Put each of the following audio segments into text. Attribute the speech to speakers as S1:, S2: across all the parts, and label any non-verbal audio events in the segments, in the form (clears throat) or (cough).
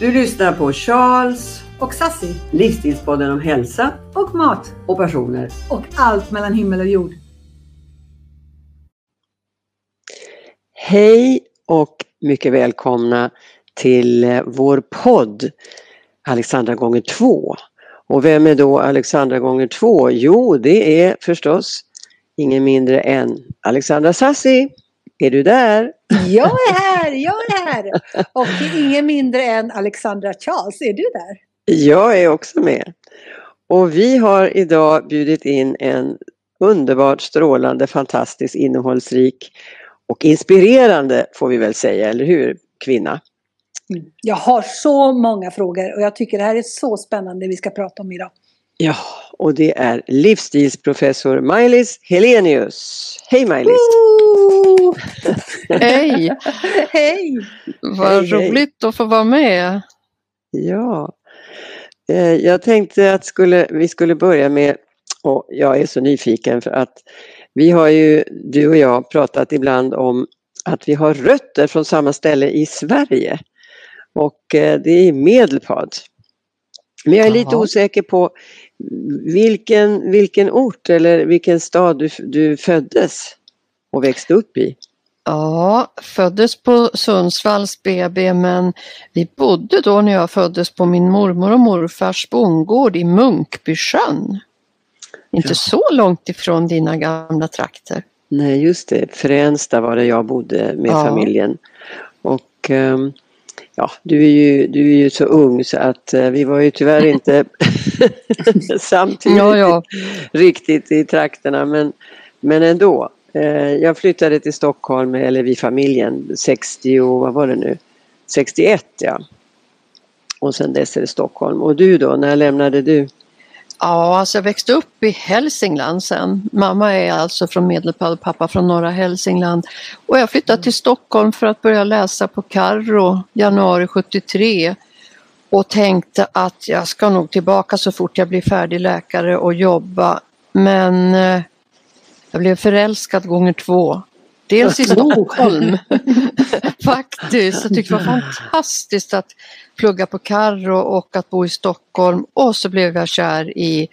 S1: Du lyssnar på Charles
S2: och Sassi
S1: Livsstilspodden om hälsa
S2: och mat
S1: och personer.
S2: och allt mellan himmel och jord.
S1: Hej och mycket välkomna till eh, vår podd Alexandra gånger två. Och vem är då Alexandra gånger två? Jo, det är förstås ingen mindre än Alexandra Sassi. Är du där?
S2: Jag är här, jag är här! Och ingen mindre än Alexandra Charles, är du där?
S1: Jag är också med. Och vi har idag bjudit in en underbart strålande, fantastisk, innehållsrik och inspirerande får vi väl säga, eller hur kvinna?
S2: Jag har så många frågor och jag tycker det här är så spännande vi ska prata om idag.
S1: Ja, och det är livsstilsprofessor Maj-Lis Helenius. Hej Maj-Lis!
S3: Hej! (laughs)
S2: Hej!
S3: Vad
S1: hej.
S3: roligt att få vara med.
S1: Ja, eh, jag tänkte att skulle, vi skulle börja med, och jag är så nyfiken för att vi har ju, du och jag, pratat ibland om att vi har rötter från samma ställe i Sverige. Och eh, det är Medelpad. Men jag är lite osäker på vilken, vilken ort eller vilken stad du, du föddes och växte upp i.
S3: Ja, föddes på Sundsvalls BB men vi bodde då när jag föddes på min mormor och morfars bondgård i Munkbysjön. Inte
S1: Ja.
S3: så långt ifrån dina gamla trakter.
S1: Nej, just det. Fränsta var det jag bodde med
S3: Ja.
S1: familjen. Och ehm, ja, du är, ju, du är ju så ung så att eh, vi var ju tyvärr inte (laughs) samtidigt
S3: Ja, ja.
S1: riktigt i trakterna men, men ändå. Eh, jag flyttade till Stockholm, eller vi familjen, 60, och vad var det nu? 61 ja. Och sen dess är det Stockholm. Och du då, när lämnade du?
S3: Ja, alltså jag växte upp i Hälsingland sen. Mamma är alltså från Medelpad och pappa från norra Hälsingland. Och jag flyttade till Stockholm för att börja läsa på Karro januari 73 och tänkte att jag ska nog tillbaka så fort jag blir färdig läkare och jobba. Men eh, jag blev förälskad gånger två. Dels i (laughs) Stockholm (laughs) faktiskt. Jag tyckte det var fantastiskt att plugga på Karro och att bo i Stockholm och så blev jag kär i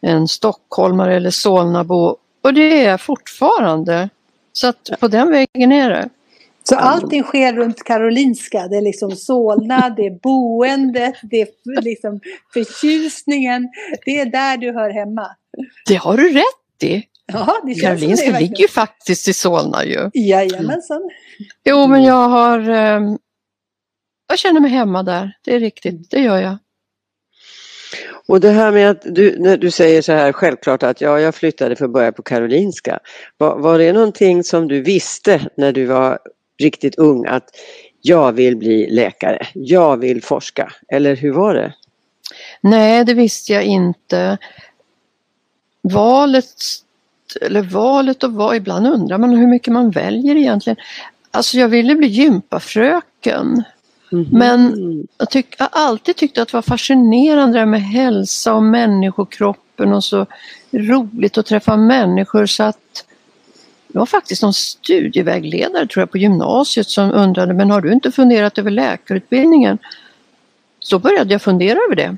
S3: en stockholmare eller Solnabo och det är jag fortfarande. Så att på den vägen är det.
S2: Så allting sker runt Karolinska. Det är liksom Solna, det är boendet, det är liksom förtjusningen. Det är där du hör hemma.
S3: Det har du rätt i.
S2: Ja, det
S3: Karolinska
S2: det
S3: ligger ju faktiskt i Solna ju.
S2: Jajamensan.
S3: Jo men jag har ehm, jag känner mig hemma där, det är riktigt, det gör jag.
S1: Och det här med att du, när du säger så här självklart att ja, jag flyttade för att börja på Karolinska. Var, var det någonting som du visste när du var riktigt ung att jag vill bli läkare, jag vill forska, eller hur var det?
S3: Nej, det visste jag inte. Valet, eller valet och vad, ibland undrar man hur mycket man väljer egentligen. Alltså jag ville bli gympafröken.
S1: Mhm.
S3: Men Jag, tyck, jag har alltid tyckt att det var fascinerande det här med hälsa och människokroppen och så roligt att träffa människor så att det var faktiskt någon studievägledare tror jag på gymnasiet som undrade men har du inte funderat över läkarutbildningen? Så började jag fundera över det.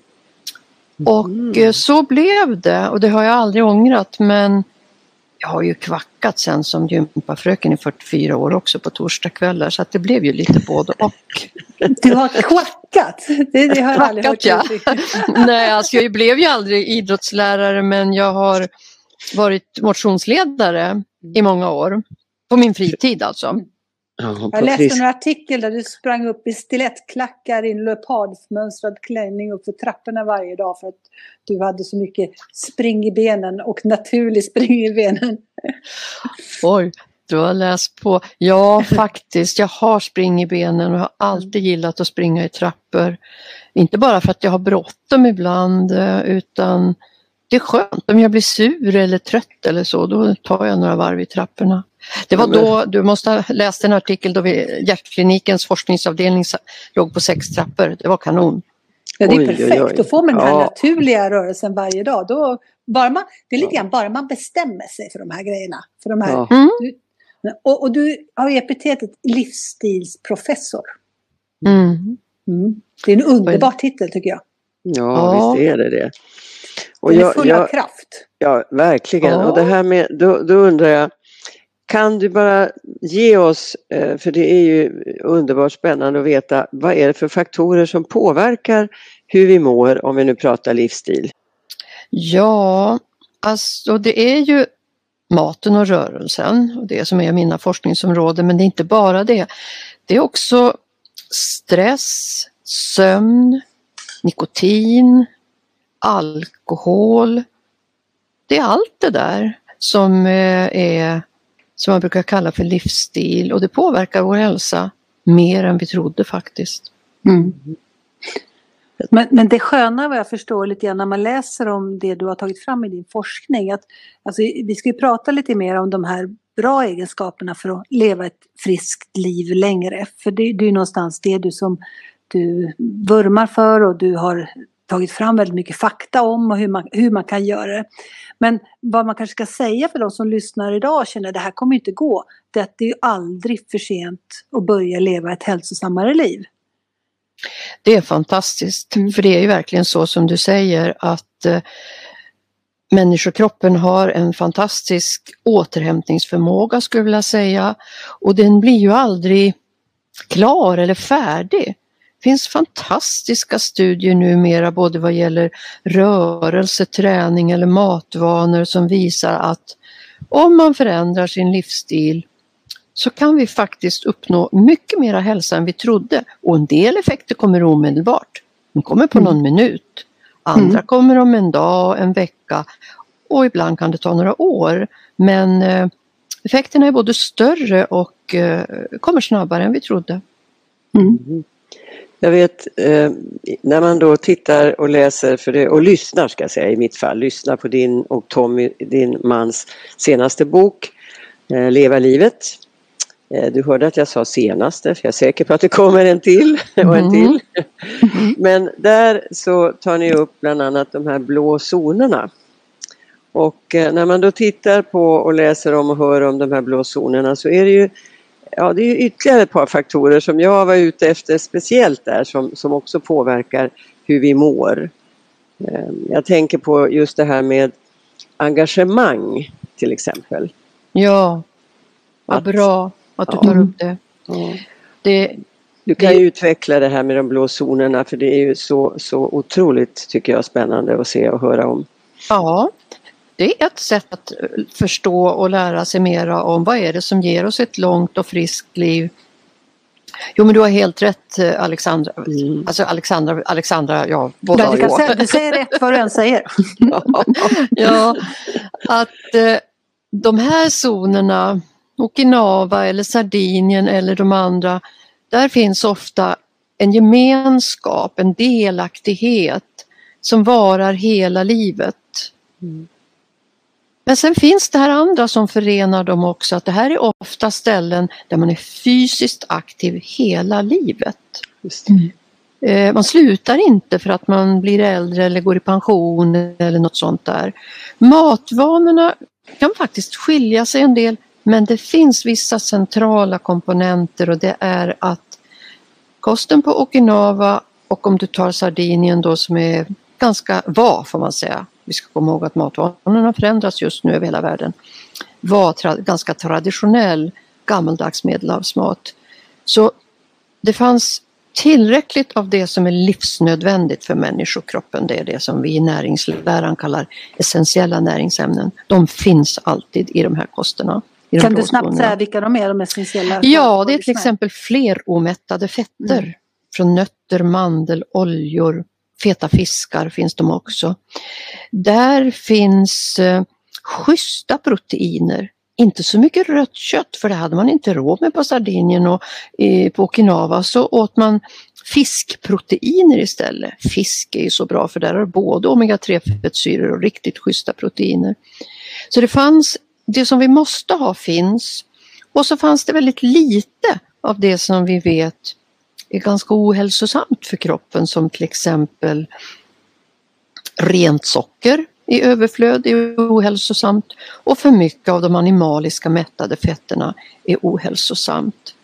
S3: Och
S1: Mm.
S3: eh, så blev det och det har jag aldrig ångrat men jag har ju kvackat sen som gympafröken i 44 år också på torsdagskvällar så att det blev ju lite både och.
S2: Du har kvackat. Det, det har jag aldrig hört. Uttryck. (laughs)
S3: Nej, alltså jag blev ju aldrig idrottslärare men jag har varit motionsledare i många år. På min fritid alltså.
S1: Ja,
S2: Jag läste en artikel där du sprang upp i stilettklackar i en leopardsmönstrad klänning upp för trapporna varje dag för att du hade så mycket spring i benen och naturlig spring i benen.
S3: Oj, du har läst på. Ja, faktiskt. Jag har spring i benen och har alltid gillat att springa i trappor. Inte bara för att jag har bråttom ibland eh, utan det är skönt om jag blir sur eller trött eller så. Då tar jag några varv i trapporna. Det var
S1: Ja, men-
S3: då, du måste ha läst en artikel då vi, hjärtklinikens forskningsavdelning sa- låg på sex trappor. Det var kanon.
S2: Ja, det är
S1: Oj, oj,
S2: perfekt.
S1: oj.
S2: Då får man den här
S1: Ja.
S2: naturliga rörelsen varje dag. Då, bara man, det är lite grann bara man bestämmer sig för de här grejerna. För de här.
S1: Ja.
S3: Mm.
S2: Och, och du har ju epitetet livsstilsprofessor.
S3: Mm.
S2: Mm. Det är en underbar titel tycker jag.
S1: Ja,
S3: Ja.
S1: visst är det det. Och
S2: Den är
S1: jag,
S2: full av
S1: jag,
S2: kraft.
S1: ja, verkligen.
S3: Ja.
S1: Och det här med, då, då undrar jag, kan du bara ge oss, eh, för det är ju underbart spännande att veta, vad är det för faktorer som påverkar hur vi mår om vi nu pratar livsstil?
S3: Ja, alltså det är ju maten och rörelsen och det som är mina forskningsområden men det är inte bara det. Det är också stress, sömn, nikotin, alkohol. Det är allt det där som eh, är som man brukar kalla för livsstil och det påverkar vår hälsa mer än vi trodde faktiskt.
S2: Mm. Men, men det sköna vad jag förstår lite grann när man läser om det du har tagit fram i din forskning. Att, alltså, vi ska ju prata lite mer om de här bra egenskaperna för att leva ett friskt liv längre. För det, det är ju någonstans det du som du vurmar för och du har tagit fram väldigt mycket fakta om och hur man, hur man kan göra det. Men vad man kanske ska säga för de som lyssnar idag och känner att det här kommer inte gå. Det är att det är aldrig för sent att börja leva ett hälsosammare liv.
S3: Det är fantastiskt, för det är ju verkligen så som du säger att eh, människokroppen har en fantastisk återhämtningsförmåga skulle jag vilja säga och den blir ju aldrig klar eller färdig. Det finns fantastiska studier numera både vad gäller rörelse, träning eller matvanor som visar att om man förändrar sin livsstil så kan vi faktiskt uppnå mycket mera hälsa än vi trodde. Och en del effekter kommer omedelbart. De kommer på någon minut. Andra kommer om en dag, en vecka och ibland kan det ta några år. Men eh, effekterna är både större och eh, kommer snabbare än vi trodde.
S2: Mm.
S1: Jag vet eh, när man då tittar och läser för det, och lyssnar ska jag säga i mitt fall, lyssnar på din och Tommy, din mans senaste bok eh, Leva livet. Eh, du hörde att jag sa senaste för jag är säker på att det kommer en till (laughs) och en
S3: Mm.
S1: till. Men där så tar ni upp bland annat de här blå zonerna. Och eh, när man då tittar på och läser om och hör om de här blå zonerna så är det ju Ja, det är ytterligare ett par faktorer som jag var ute efter speciellt där som, som också påverkar hur vi mår. Eh, Jag tänker på just det här med engagemang till exempel.
S3: Ja, vad
S1: Att-
S3: bra att du
S1: Ja.
S3: tar upp det.
S1: Ja.
S3: det
S1: Du kan
S3: Det-
S1: utveckla det här med de blå zonerna för det är ju så, så otroligt tycker jag spännande att se och höra om.
S3: Ja, det är ett sätt att eh, förstå och lära sig mera om vad är det som ger oss ett långt och friskt liv. Jo men du har helt rätt eh, Alexandra.
S1: Mm.
S3: Alltså Alexandra, Alexandra, ja båda
S2: du, kan säga, du säger rätt vad du än säger. (laughs)
S3: ja, att eh, de här zonerna, Okinawa eller Sardinien eller de andra, där finns ofta en gemenskap, en delaktighet som varar hela livet.
S1: Mm.
S3: Men sen finns det här andra som förenar dem också, att det här är ofta ställen där man är fysiskt aktiv hela livet.
S1: Det.
S3: Eh, Man slutar inte för att man blir äldre eller går i pension eller något sånt där. Matvanorna kan faktiskt skilja sig en del men det finns vissa centrala komponenter och det är att kosten på Okinawa och om du tar Sardinien då som är ganska, var får man säga, vi ska komma ihåg att matvanorna förändras just nu över hela världen, var tra- ganska traditionell gammaldags medelhavsmat. Så det fanns tillräckligt av det som är livsnödvändigt för människokroppen. Det är det som vi i näringsläran kallar essentiella näringsämnen. De finns alltid i de här kosterna. de
S2: Kan du snabbt säga vilka de är, de essentiella?
S3: Ja, det är till exempel fleromättade fetter.
S2: Mm.
S3: Från nötter, mandel, oljor, feta fiskar finns de också. Där finns eh, schyssta proteiner. Inte så mycket rött kött för det hade man inte råd med på Sardinien och eh, på Okinawa så åt man fiskproteiner istället. Fisk är ju så bra för där har både omega-3 fettsyror och riktigt schyssta proteiner. Så det fanns, det som vi måste ha finns och så fanns det väldigt lite av det som vi vet är ganska ohälsosamt för kroppen som till exempel rent socker i överflöd är ohälsosamt och för mycket av de animaliska mättade fetterna är ohälsosamt.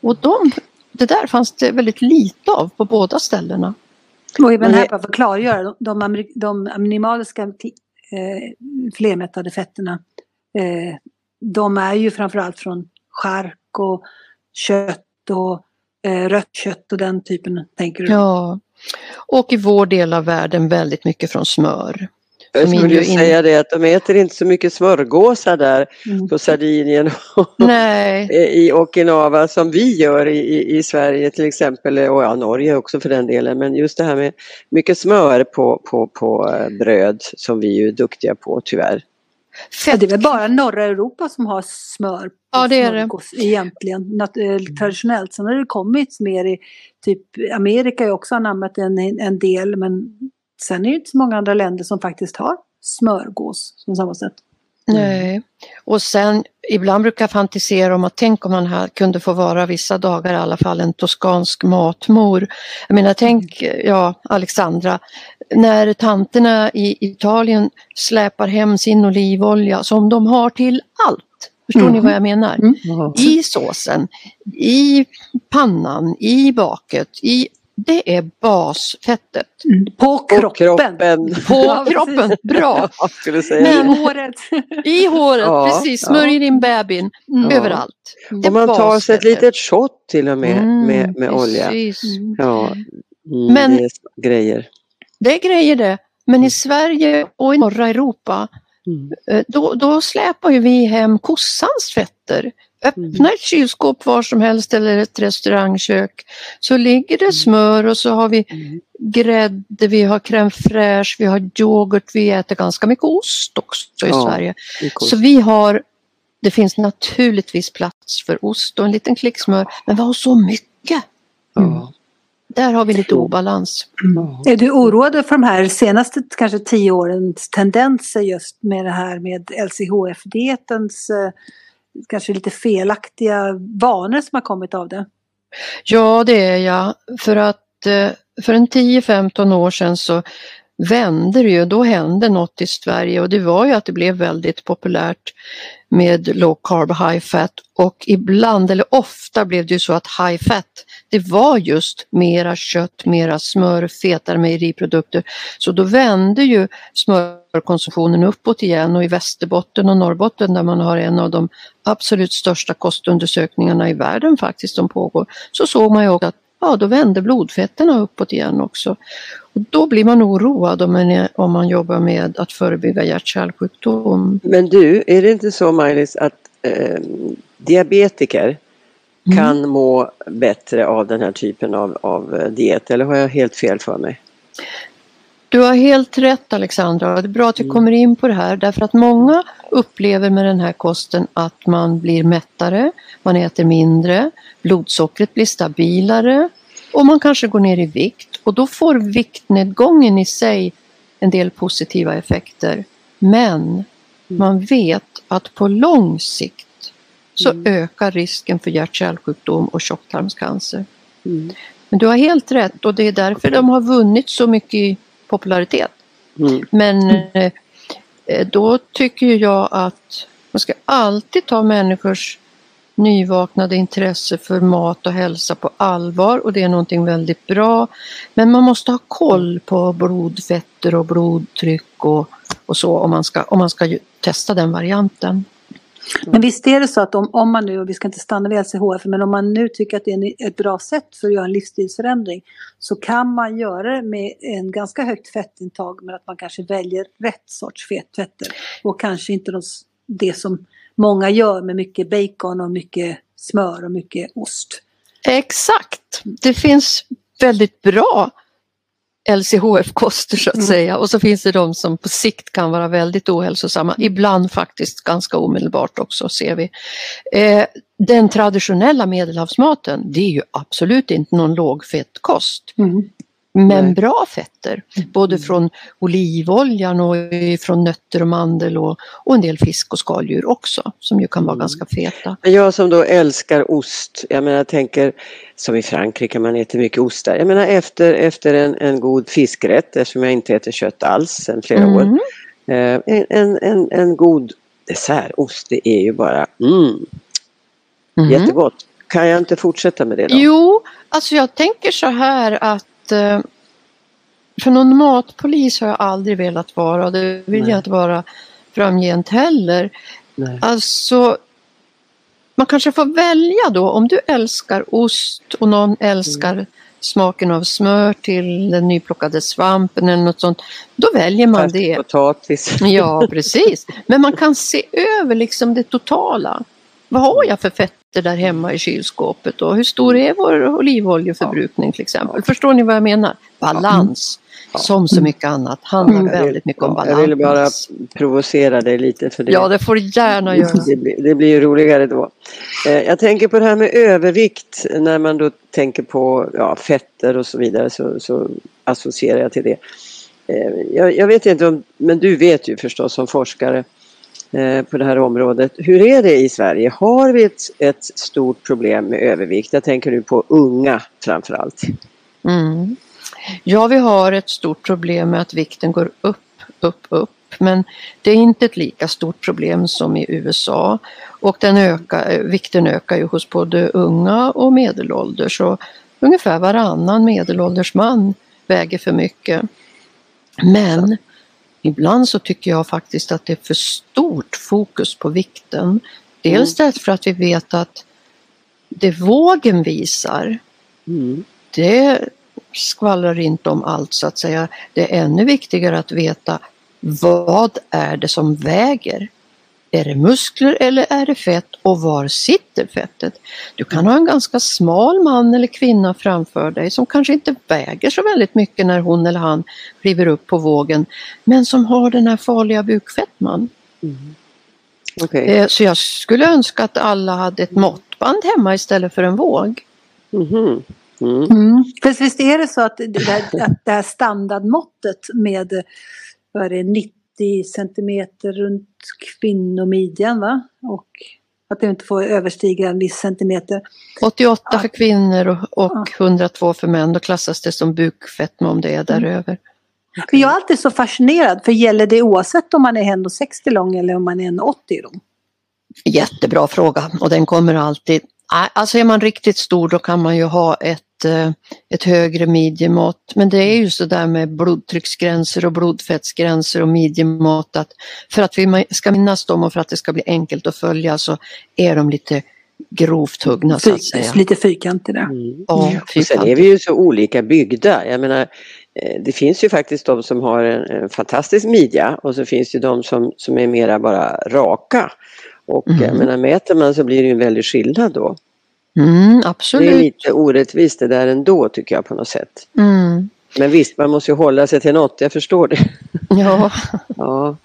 S3: Och de det där fanns det väldigt lite av på båda ställena.
S2: Och även här bara för att klargöra, de, de, animaliska eh, flermättade fetterna, eh, de är ju framförallt från chark och kött och rött kött och den typen, tänker du?
S3: Ja. Och i vår del av världen väldigt mycket från smör.
S1: Jag skulle ju
S3: in-
S1: säga det att de äter inte så mycket smörgåsar där
S2: Mm.
S1: på Sardinien och
S3: Nej, (laughs)
S1: i Okinawa som vi gör i, i, Sverige till exempel och ja, Norge också för den delen. Men just det här med mycket smör på, på, på eh, bröd som vi är duktiga på tyvärr.
S2: Ja, det är väl bara norra Europa som har smör
S3: Ja, det är det.
S2: egentligen, eh, traditionellt. Sen har det kommit mer i, typ Amerika har också anammat en, en del, men sen är det inte så många andra länder som faktiskt har smörgås på samma sätt.
S3: Nej. Och sen ibland brukar jag fantisera om att tänk om man här kunde få vara vissa dagar i alla fall en toskansk matmor. Jag menar tänk, ja Alexandra, när tanterna i Italien släpar hem sin olivolja som de har till allt. Förstår ni
S2: Mhm.
S3: vad jag menar?
S2: Mm.
S3: I såsen, i pannan, i baket, i, det är basfettet.
S2: På
S1: På
S2: kroppen!
S1: kroppen.
S3: På (laughs)
S2: Ja, precis.
S3: kroppen, bra! (laughs)
S1: Jag skulle säga
S3: Men-
S1: det.
S2: Håret! (laughs)
S3: I håret,
S1: Ja,
S3: precis,
S1: ja.
S3: smörjer in bebisen
S2: Mm.
S1: Ja.
S3: överallt.
S1: Och man tar sig ett litet shot till och med
S3: Mm,
S1: med, med olja.
S2: Mm.
S1: Ja, mm,
S3: Men-
S1: det är grejer.
S3: Det är grejer det. Men i Sverige och i norra Europa
S1: Mm.
S3: eh, då, då släpar ju vi hem kossans fetter. Öppna ett kylskåp var som helst eller ett restaurangkök så ligger det smör och så har vi
S1: Mm.
S3: grädde, vi har crème fraîche, vi har yoghurt, vi äter ganska mycket ost också i
S1: Ja,
S3: Sverige. Så vi har, det finns naturligtvis plats för ost och en liten klick smör, men vi har så mycket.
S1: Ja.
S3: Där har vi lite obalans.
S1: Ja.
S2: Är du oroad för de här senaste kanske tio årens tendenser just med det här med LCHF-dietens eh, kanske lite felaktiga vanor som har kommit av det?
S3: Ja, det är jag. För att eh, för en 10-15 år sedan så vände det ju, då hände något i Sverige och det var ju att det blev väldigt populärt med low carb, high fat och ibland eller ofta blev det ju så att high fat det var just mera kött, mera smör, fetare mejeriprodukter. Så då vände ju smörkonsumtionen uppåt igen och i Västerbotten och Norrbotten där man har en av de absolut största kostundersökningarna i världen faktiskt som pågår, så såg man ju också att ja, då vände blodfetterna uppåt igen också. Och då blir man oroad om man, om man jobbar med att förebygga hjärt-kärlsjukdom.
S1: Men du, är det inte så Maj-Lis att eh, diabetiker
S3: Mm.
S1: kan må bättre av den här typen av, av eh, diet eller har jag helt fel för mig?
S3: Du har helt rätt Alexandra, det är bra att vi
S1: Mm.
S3: kommer in på det här därför att många upplever med den här kosten att man blir mättare, man äter mindre, blodsockret blir stabilare och man kanske går ner i vikt och då får viktnedgången i sig en del positiva effekter. Men man vet att på lång sikt så
S1: Mm.
S3: ökar risken för hjärt-kärlsjukdom och tjocktarmscancer.
S1: Mm.
S3: Men du har helt rätt och det är därför de har vunnit så mycket i popularitet.
S1: Mm.
S3: Men eh, eh, då tycker jag att man ska alltid ta människors nyvaknade intresse för mat och hälsa på allvar och det är någonting väldigt bra. Men man måste ha koll på blodfetter och blodtryck och, och så om man ska, om man ska ju testa den varianten.
S2: Men visst är det så att om, om man nu, och vi ska inte stanna vid LCHF, men om man nu tycker att det är ett bra sätt för att göra en livsstilsförändring så kan man göra det med en ganska högt fettintag men att man kanske väljer rätt sorts fettfetter och kanske inte de, det som många gör med mycket bacon och mycket smör och mycket ost.
S3: Exakt! Det finns väldigt bra LCHF-koster så att
S2: Mm.
S3: säga och så finns det de som på sikt kan vara väldigt ohälsosamma, ibland faktiskt ganska omedelbart också ser vi. Eh, den traditionella medelhavsmaten det är ju absolut inte någon lågfettkost. Men bra fetter, både från olivoljan och från nötter och mandel och, och en del fisk och skaldjur också som ju kan vara
S1: Mm.
S3: ganska feta.
S1: Men Jag som då älskar ost, jag menar jag tänker som i Frankrike, man äter mycket ost där. Jag menar efter, efter en, en god fiskrätt, eftersom jag inte äter kött alls sedan flera år.
S3: Mm.
S1: Eh, en, en, en, en god dessertost, det är ju bara mm,
S3: Mm.
S1: jättegott. Kan jag inte fortsätta med det då?
S3: Jo, alltså jag tänker så här att eh, för någon matpolis har jag aldrig velat vara och det vill
S1: Nej.
S3: jag inte vara framgent heller.
S1: Nej.
S3: Alltså, man kanske får välja då om du älskar ost och någon älskar smaken av smör till den nyplockade svampen eller något sånt. Då väljer man
S1: Färsk
S3: det.
S1: Potatis.
S3: Ja, (laughs) precis. Men man kan se över liksom det totala. Vad har jag för fetter där hemma i kylskåpet och hur stor är vår olivoljeförbrukning till exempel? Förstår ni vad jag menar? Balans.
S1: Ja.
S3: Som så mycket annat handlar
S1: vill-
S3: väldigt mycket om balans.
S1: Jag ville bara provocera dig lite för det.
S3: Ja, det får du gärna göra.
S1: Det blir, det blir roligare då. Eh, Jag tänker på det här med övervikt när man då tänker på ja, fetter och så vidare så, så associerar jag till det. Eh, Jag, jag vet inte om, men du vet ju förstås som forskare Eh, på det här området. Hur är det i Sverige? Har vi ett, ett stort problem med övervikt? Jag tänker nu på unga framförallt.
S3: Mm. Ja, vi har ett stort problem med att vikten går upp, upp, upp. Men det är inte ett lika stort problem som i USA. Och den ökar, vikten ökar ju hos både unga och medelålders. Och ungefär varannan medelålders man väger för mycket. Men ibland så tycker jag faktiskt att det är för stort fokus på vikten. Dels därför att vi vet att det vågen visar
S1: Mm.
S3: det skvallrar inte om allt så att säga. Det är ännu viktigare att veta vad är det som väger? Är det muskler eller är det fett och var sitter fettet? Du kan ha en ganska smal man eller kvinna framför dig som kanske inte väger så väldigt mycket när hon eller han kliver upp på vågen men som har den här farliga bukfettman.
S1: Mm. Okej.
S3: Eh, Så jag skulle önska att alla hade ett måttband hemma istället för en våg.
S1: Mhm. Mm.
S2: Mm. För visst är det så att det här, att det här standardmåttet med vad är det, 90 centimeter runt kvinnomidjan va? Och att det inte får överstiga en viss centimeter.
S3: 88
S2: Ja.
S3: för kvinnor och, och 102 för män. Då klassas det som bukfetma om det är däröver.
S2: Men jag är alltid så fascinerad för gäller det oavsett om man är 1,60 lång eller om man är 1,80 lång?
S3: Jättebra fråga och den kommer alltid. Alltså är man riktigt stor då kan man ju ha ett, eh, ett högre midjemått. Men det är ju så där med blodtrycksgränser och blodfettsgränser och midjemått att för att vi ska minnas dem och för att det ska bli enkelt att följa så är de lite grovt huggna så att säga.
S2: Lite fyrkantiga.
S1: Mm.
S3: Ja,
S1: Och sen är vi ju så olika byggda. Jag menar, eh, det finns ju faktiskt de som har en, en fantastisk midja och så finns det de som, som är mera bara raka. Och jag
S3: Mm.
S1: menar, mäter man så blir det en väldig skillnad då.
S3: Mm,
S1: Det är
S3: absolut.
S1: lite orättvist det där ändå tycker jag på något sätt.
S3: Mm.
S1: Men visst, man måste ju hålla sig till något, jag förstår det. (laughs)
S3: Ja. (laughs)
S1: Ja.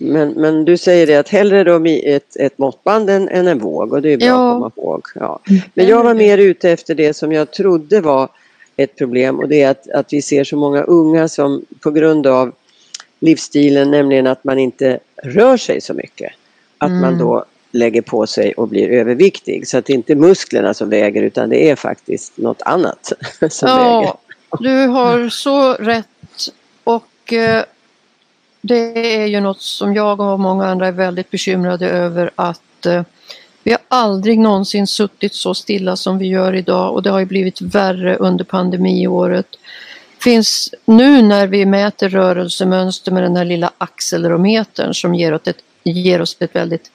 S1: Men, men du säger det att hellre då ett, ett måttband än, än en våg och det är bra
S3: Ja.
S1: att komma ihåg. Ja. Men jag var mer ute efter det som jag trodde var ett problem och det är att, att vi ser så många unga som på grund av livsstilen, nämligen att man inte rör sig så mycket, att man
S3: Mm.
S1: då lägger på sig och blir överviktig. Så att det inte är musklerna som väger utan det är faktiskt något annat (laughs) som väger.
S3: Ja, du har så rätt. Och eh, det är ju något som jag och många andra är väldigt bekymrade över att eh, vi har aldrig någonsin suttit så stilla som vi gör idag och det har ju blivit värre under pandemiåret. Finns nu när vi mäter rörelsemönster med den här lilla axelrometern som ger oss ett, ger oss ett väldigt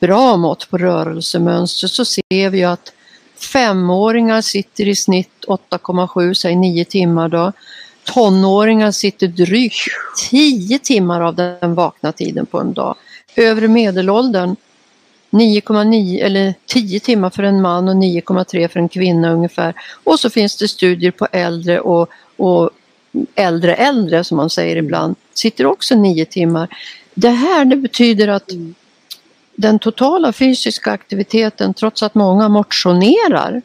S3: bra mått på rörelsemönster så ser vi ju att femåringar sitter i snitt 8,7, säg 9 timmar då. Tonåringar sitter drygt 10 timmar av den vakna tiden på en dag. Övre medelåldern 9,9 eller 10 timmar för en man och 9,3 för en kvinna ungefär. Och så finns det studier på äldre och, och äldre äldre som man säger ibland, sitter också 9 timmar. Det här det betyder att den totala fysiska aktiviteten, trots att många motionerar,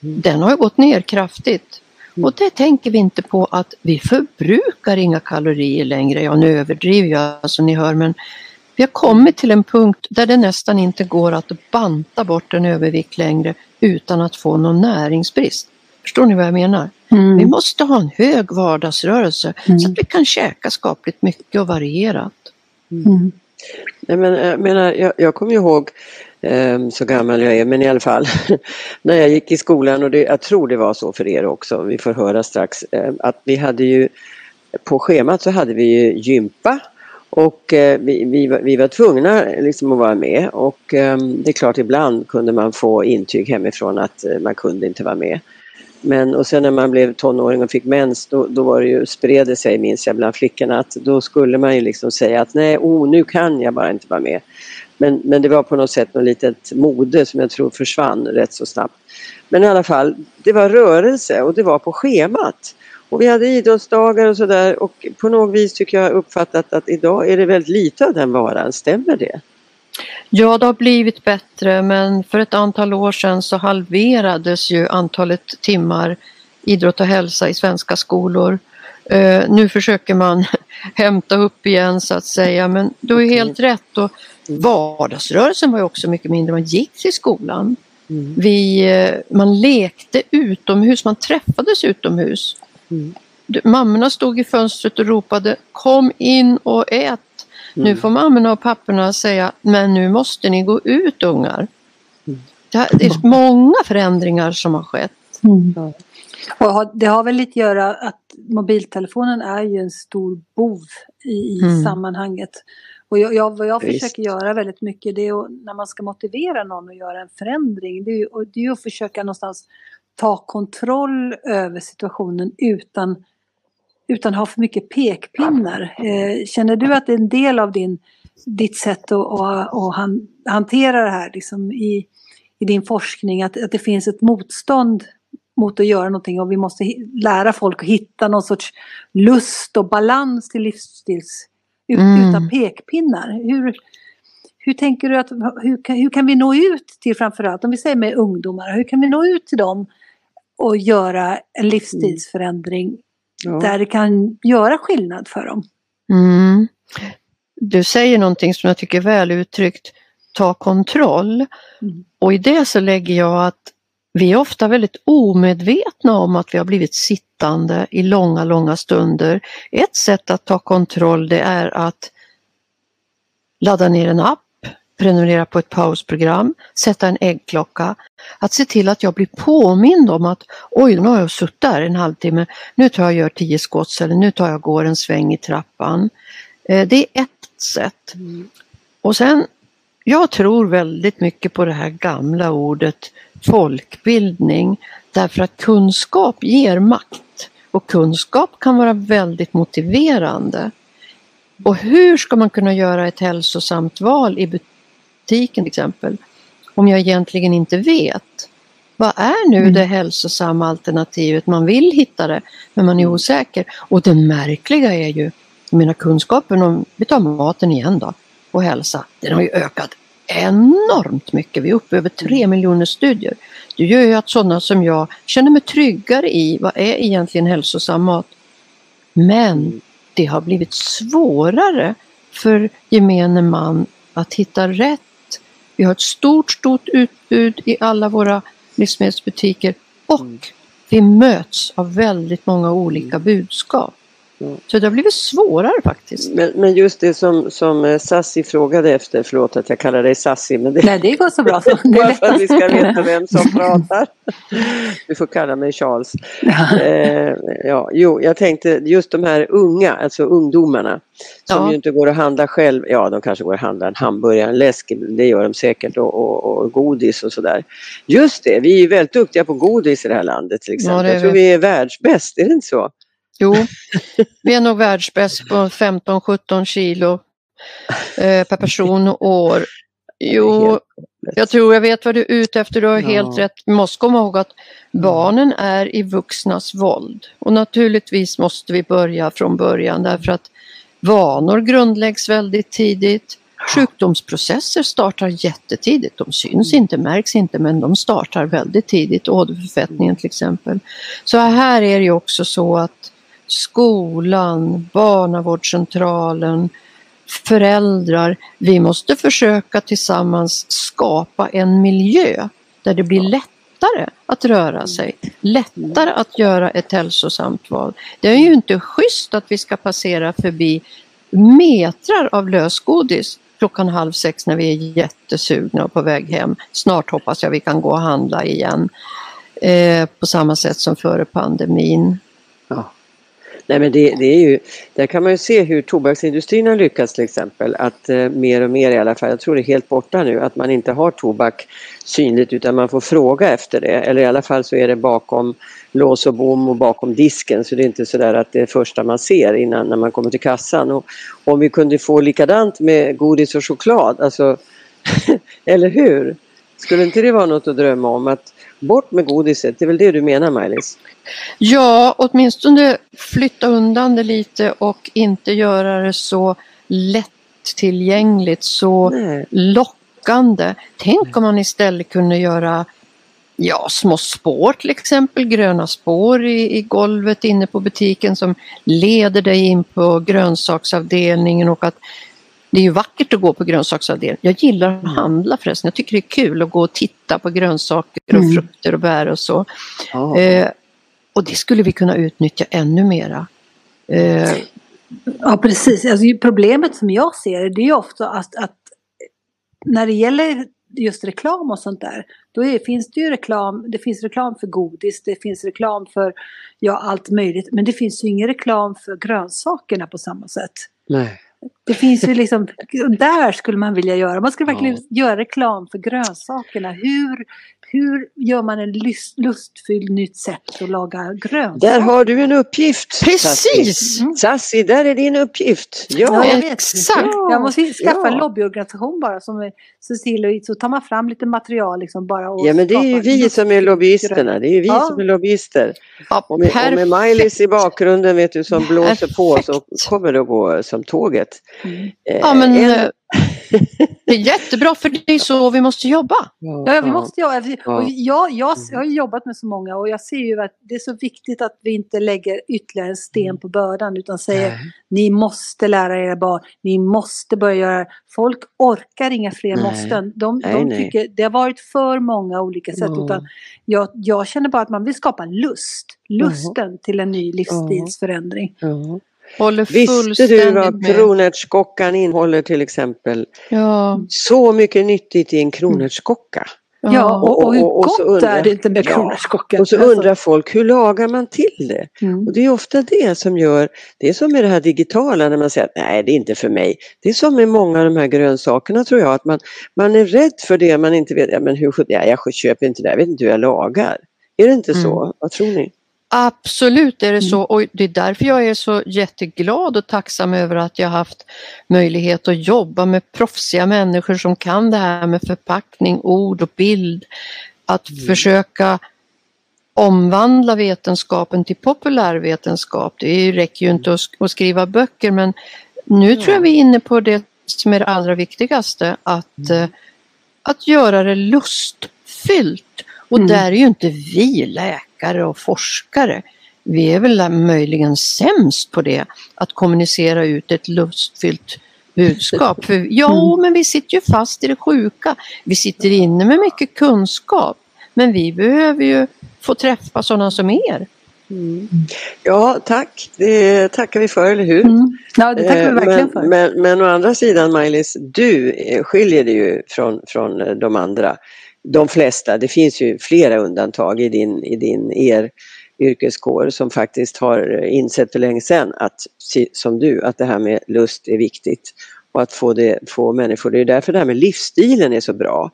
S3: den har gått ner kraftigt. Och det tänker vi inte på att vi förbrukar inga kalorier längre. Ja, nu överdriver jag som ni hör, men vi har kommit till en punkt där det nästan inte går att banta bort en övervikt längre utan att få någon näringsbrist. Förstår ni vad jag menar? Vi
S2: Mm.
S3: måste ha en hög vardagsrörelse så
S2: Mm.
S3: att vi kan käka skapligt mycket och varierat.
S2: Mm.
S1: Nej, men, jag, menar, jag, jag kommer ihåg eh, så gammal jag är, men i alla fall (laughs) när jag gick i skolan och det, jag tror det var så för er också, vi får höra strax, eh, att vi hade ju på schemat så hade vi ju gympa och eh, vi, vi, var, vi var tvungna liksom att vara med och eh, det är klart ibland kunde man få intyg hemifrån att eh, man kunde inte vara med. Men och sen när man blev tonåring och fick mens då, då var det ju, spred det sig minns jag bland flickorna att då skulle man ju liksom säga att nej, oh, nu kan jag bara inte vara med. Men, men det var på något sätt något litet mode som jag tror försvann rätt så snabbt. Men i alla fall, det var rörelse och det var på schemat. Och vi hade idrottsdagar och sådär och på något vis tycker jag uppfattat att idag är det väldigt lite av den varan, stämmer det?
S3: Ja, det har blivit bättre men för ett antal år sedan så halverades ju antalet timmar idrott och hälsa i svenska skolor. Uh, nu försöker man (laughs) hämta upp igen så att säga men du har helt rätt. Och vardagsrörelsen var ju också mycket mindre, man gick till skolan. Mm. Vi, eh, man lekte utomhus, man träffades utomhus. Mm. Mammorna stod i fönstret och ropade Kom in och ät! Mm. Nu får mammorna och papporna säga Men nu måste ni gå ut ungar. Mm. Det, är många förändringar som har skett.
S2: Mm. Och det har väl lite att göra att mobiltelefonen är ju en stor bov i, i mm. sammanhanget. Och jag, jag, vad jag Visst. försöker göra väldigt mycket det är att, när man ska motivera någon att göra en förändring. Det är, ju, det är att försöka någonstans ta kontroll över situationen utan, utan ha för mycket pekpinnar. Eh, känner du att det är en del av din, ditt sätt att, att, att han, hantera det här liksom i, i din forskning, att, att det finns ett motstånd mot att göra någonting och vi måste lära folk att hitta någon sorts lust och balans till livsstils mm. utan pekpinnar. Hur, hur tänker du att, hur, hur kan vi nå ut till framförallt, om vi säger med ungdomar, hur kan vi nå ut till dem och göra en livsstilsförändring ja. där det kan göra skillnad för dem?
S3: Mm. Du säger någonting som jag tycker är väl uttryckt, ta kontroll. Mm. Och i det så lägger jag att vi är ofta väldigt omedvetna om att vi har blivit sittande i långa, långa stunder. Ett sätt att ta kontroll det är att ladda ner en app, prenumerera på ett pausprogram, sätta en äggklocka. Att se till att jag blir påmind om att oj, nu har jag suttit där en halvtimme, nu tar jag och gör tio skotts eller nu tar jag och går en sväng i trappan. Eh, det är ett sätt. Mm. Och sen, jag tror väldigt mycket på det här gamla ordet folkbildning därför att kunskap ger makt och kunskap kan vara väldigt motiverande. Och hur ska man kunna göra ett hälsosamt val i butiken till exempel om jag egentligen inte vet? Vad är nu mm. det hälsosamma alternativet? Man vill hitta det men man är osäker. Och det märkliga är ju, mina kunskaper om, vi tar maten igen då, och hälsa, den har ju ökat enormt mycket. Vi är uppe över tre mm. miljoner studier. Det gör ju att sådana som jag känner mig tryggare i vad är egentligen hälsosam mat. Men mm. det har blivit svårare för gemene man att hitta rätt. Vi har ett stort, stort utbud i alla våra livsmedelsbutiker och mm. vi möts av väldigt många olika budskap. Så det har blivit svårare faktiskt.
S1: Men, men just det som, som eh, Sassi frågade efter, förlåt att jag kallar dig Sassi. Men det,
S2: Nej, det går så bra. (laughs) Så.
S1: Bara för att vi ska veta vem som (laughs) pratar. Du får kalla mig Charles. Eh, ja, jo, jag tänkte just de här unga, alltså ungdomarna som ja. ju inte går att handla själv. Ja, de kanske går att handla en hamburgare, en läsk, det gör de säkert och, och, och godis och sådär. Just det, vi är väldigt duktiga på godis i det här landet till exempel. Ja, jag tror vi är världsbäst, är det inte så?
S3: Jo, vi är nog världsbäst på 15-17 kilo eh, per person och år. Jo, jag tror jag vet vad du är ute efter, du har ja. helt rätt. Vi måste komma ihåg att barnen är i vuxnas våld och naturligtvis måste vi börja från början därför att vanor grundläggs väldigt tidigt. Sjukdomsprocesser startar jättetidigt. De syns inte, märks inte men de startar väldigt tidigt. Åderförfettningen till exempel. Så här är det ju också så att skolan, barnavårdscentralen, föräldrar. Vi måste försöka tillsammans skapa en miljö där det blir lättare att röra sig, lättare att göra ett hälsosamt val. Det är ju inte schysst att vi ska passera förbi metrar av lösgodis klockan halv sex när vi är jättesugna och på väg hem. Snart hoppas jag vi kan gå och handla igen. Eh, på samma sätt som före pandemin.
S1: Nej men det, det, är ju, där kan man ju se hur tobaksindustrin har lyckats till exempel att eh, mer och mer i alla fall, jag tror det är helt borta nu, att man inte har tobak synligt utan man får fråga efter det eller i alla fall så är det bakom lås och bom och bakom disken så det är inte sådär att det är det första man ser innan när man kommer till kassan. Och om vi kunde få likadant med godis och choklad, alltså (laughs) eller hur? Skulle inte det vara något att drömma om? Att bort med godiset, det är väl det du menar Maj-Lis?
S3: Ja, åtminstone flytta undan det lite och inte göra det så lättillgängligt, så Nej. lockande. Tänk om man istället kunde göra ja, små spår till exempel, gröna spår i, i golvet inne på butiken som leder dig in på grönsaksavdelningen och att det är ju vackert att gå på grönsaksavdelningen. Jag gillar att handla förresten. Jag tycker det är kul att gå och titta på grönsaker och mm. frukter och bär och så. Oh. Eh, och det skulle vi kunna utnyttja ännu mera. Eh,
S2: ja precis, alltså, problemet som jag ser det är ju ofta att, att när det gäller just reklam och sånt där, då är, finns det ju reklam, det finns reklam för godis, det finns reklam för ja, allt möjligt, men det finns ju ingen reklam för grönsakerna på samma sätt.
S1: Nej.
S2: Det finns ju liksom, där skulle man vilja göra, man skulle verkligen ja. göra reklam för grönsakerna. Hur, hur gör man en lust, lustfylld nytt sätt att laga grönsaker?
S1: Där har du en uppgift.
S3: Precis!
S1: Mm. Sassi, där är din uppgift.
S2: Ja, ja exakt. Ja. Jag måste skaffa ja. en lobbyorganisation bara som ser till så tar man fram lite material liksom bara. Och
S1: ja men det är ju vi som är lobbyisterna. Det är ju vi ja. som är lobbyister. Ja, och, med, och med Maj-Lis i bakgrunden vet du som blåser på så kommer det att gå som tåget.
S3: Mm. Ja men en, eh, det är jättebra för det är så vi måste jobba.
S2: Ja, ja vi måste jobba. Och jag, jag, jag har jobbat med så många och jag ser ju att det är så viktigt att vi inte lägger ytterligare en sten mm. på bördan utan säger Nej. ni måste lära era barn, ni måste börja göra. Folk orkar inga fler nej. måsten. De, nej, de tycker det har varit för många olika sätt. Mm. Utan jag, jag känner bara att man vill skapa lust, lusten mm. till en ny livsstilsförändring.
S1: Mm. Håller Visste du vad kronärtskockan innehåller till exempel?
S3: Ja.
S1: Så mycket nyttigt i en kronärtskocka.
S2: Ja, och, och hur och, och, gott undrar, är det inte med kronärtskocka?
S1: och så alltså. undrar folk, hur lagar man till det? Mm. Och det är ofta det som gör, det är som med det här digitala när man säger att nej det är inte för mig. Det är som med många av de här grönsakerna tror jag, att man, man är rädd för det man inte vet, ja men hur, ja, jag köper inte det, jag vet inte hur jag lagar. Är det inte mm. så? Vad tror ni?
S3: Absolut är det så mm. och det är därför jag är så jätteglad och tacksam över att jag haft möjlighet att jobba med proffsiga människor som kan det här med förpackning, ord och bild. Att mm. försöka omvandla vetenskapen till populärvetenskap. Det räcker ju inte att, skriva böcker men nu tror jag vi är inne på det som är det allra viktigaste, att, mm. Eh, att göra det lustfyllt. Och mm. där är ju inte vi läkare och forskare, vi är väl möjligen sämst på det, att kommunicera ut ett lustfyllt budskap. För, ja, mm. men vi sitter ju fast i det sjuka. Vi sitter inne med mycket kunskap, men vi behöver ju få träffa sådana som er.
S1: Mm. Ja, tack. Det tackar vi för, eller hur?
S2: Mm. Ja, det tackar vi verkligen
S1: men, för. Men, men å andra sidan, Maj-Lis, du skiljer dig ju från, från de andra de flesta, det finns ju flera undantag i din, i din er yrkeskår som faktiskt har insett för länge sedan att, som du, att det här med lust är viktigt. Och att få, det, få människor, det är därför det här med livsstilen är så bra.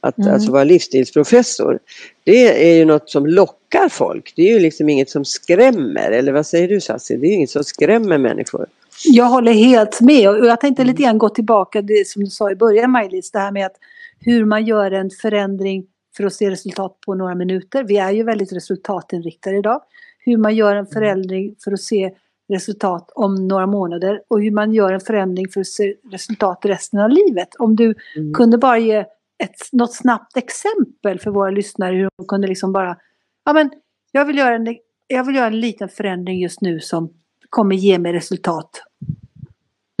S1: Att mm. alltså vara livsstilsprofessor, det är ju något som lockar folk. Det är ju liksom inget som skrämmer, eller vad säger du Sassi? Det är inget som skrämmer människor.
S2: Jag håller helt med och jag tänkte lite grann gå tillbaka det som du sa i början Maj-Lis, det här med att hur man gör en förändring för att se resultat på några minuter. Vi är ju väldigt resultatinriktade idag. Hur man gör en mm. förändring för att se resultat om några månader och hur man gör en förändring för att se resultat resten av livet. Om du mm. kunde bara ge ett, något snabbt exempel för våra lyssnare hur de kunde liksom bara, ja men jag vill göra en, jag vill göra en liten förändring just nu som kommer ge mig resultat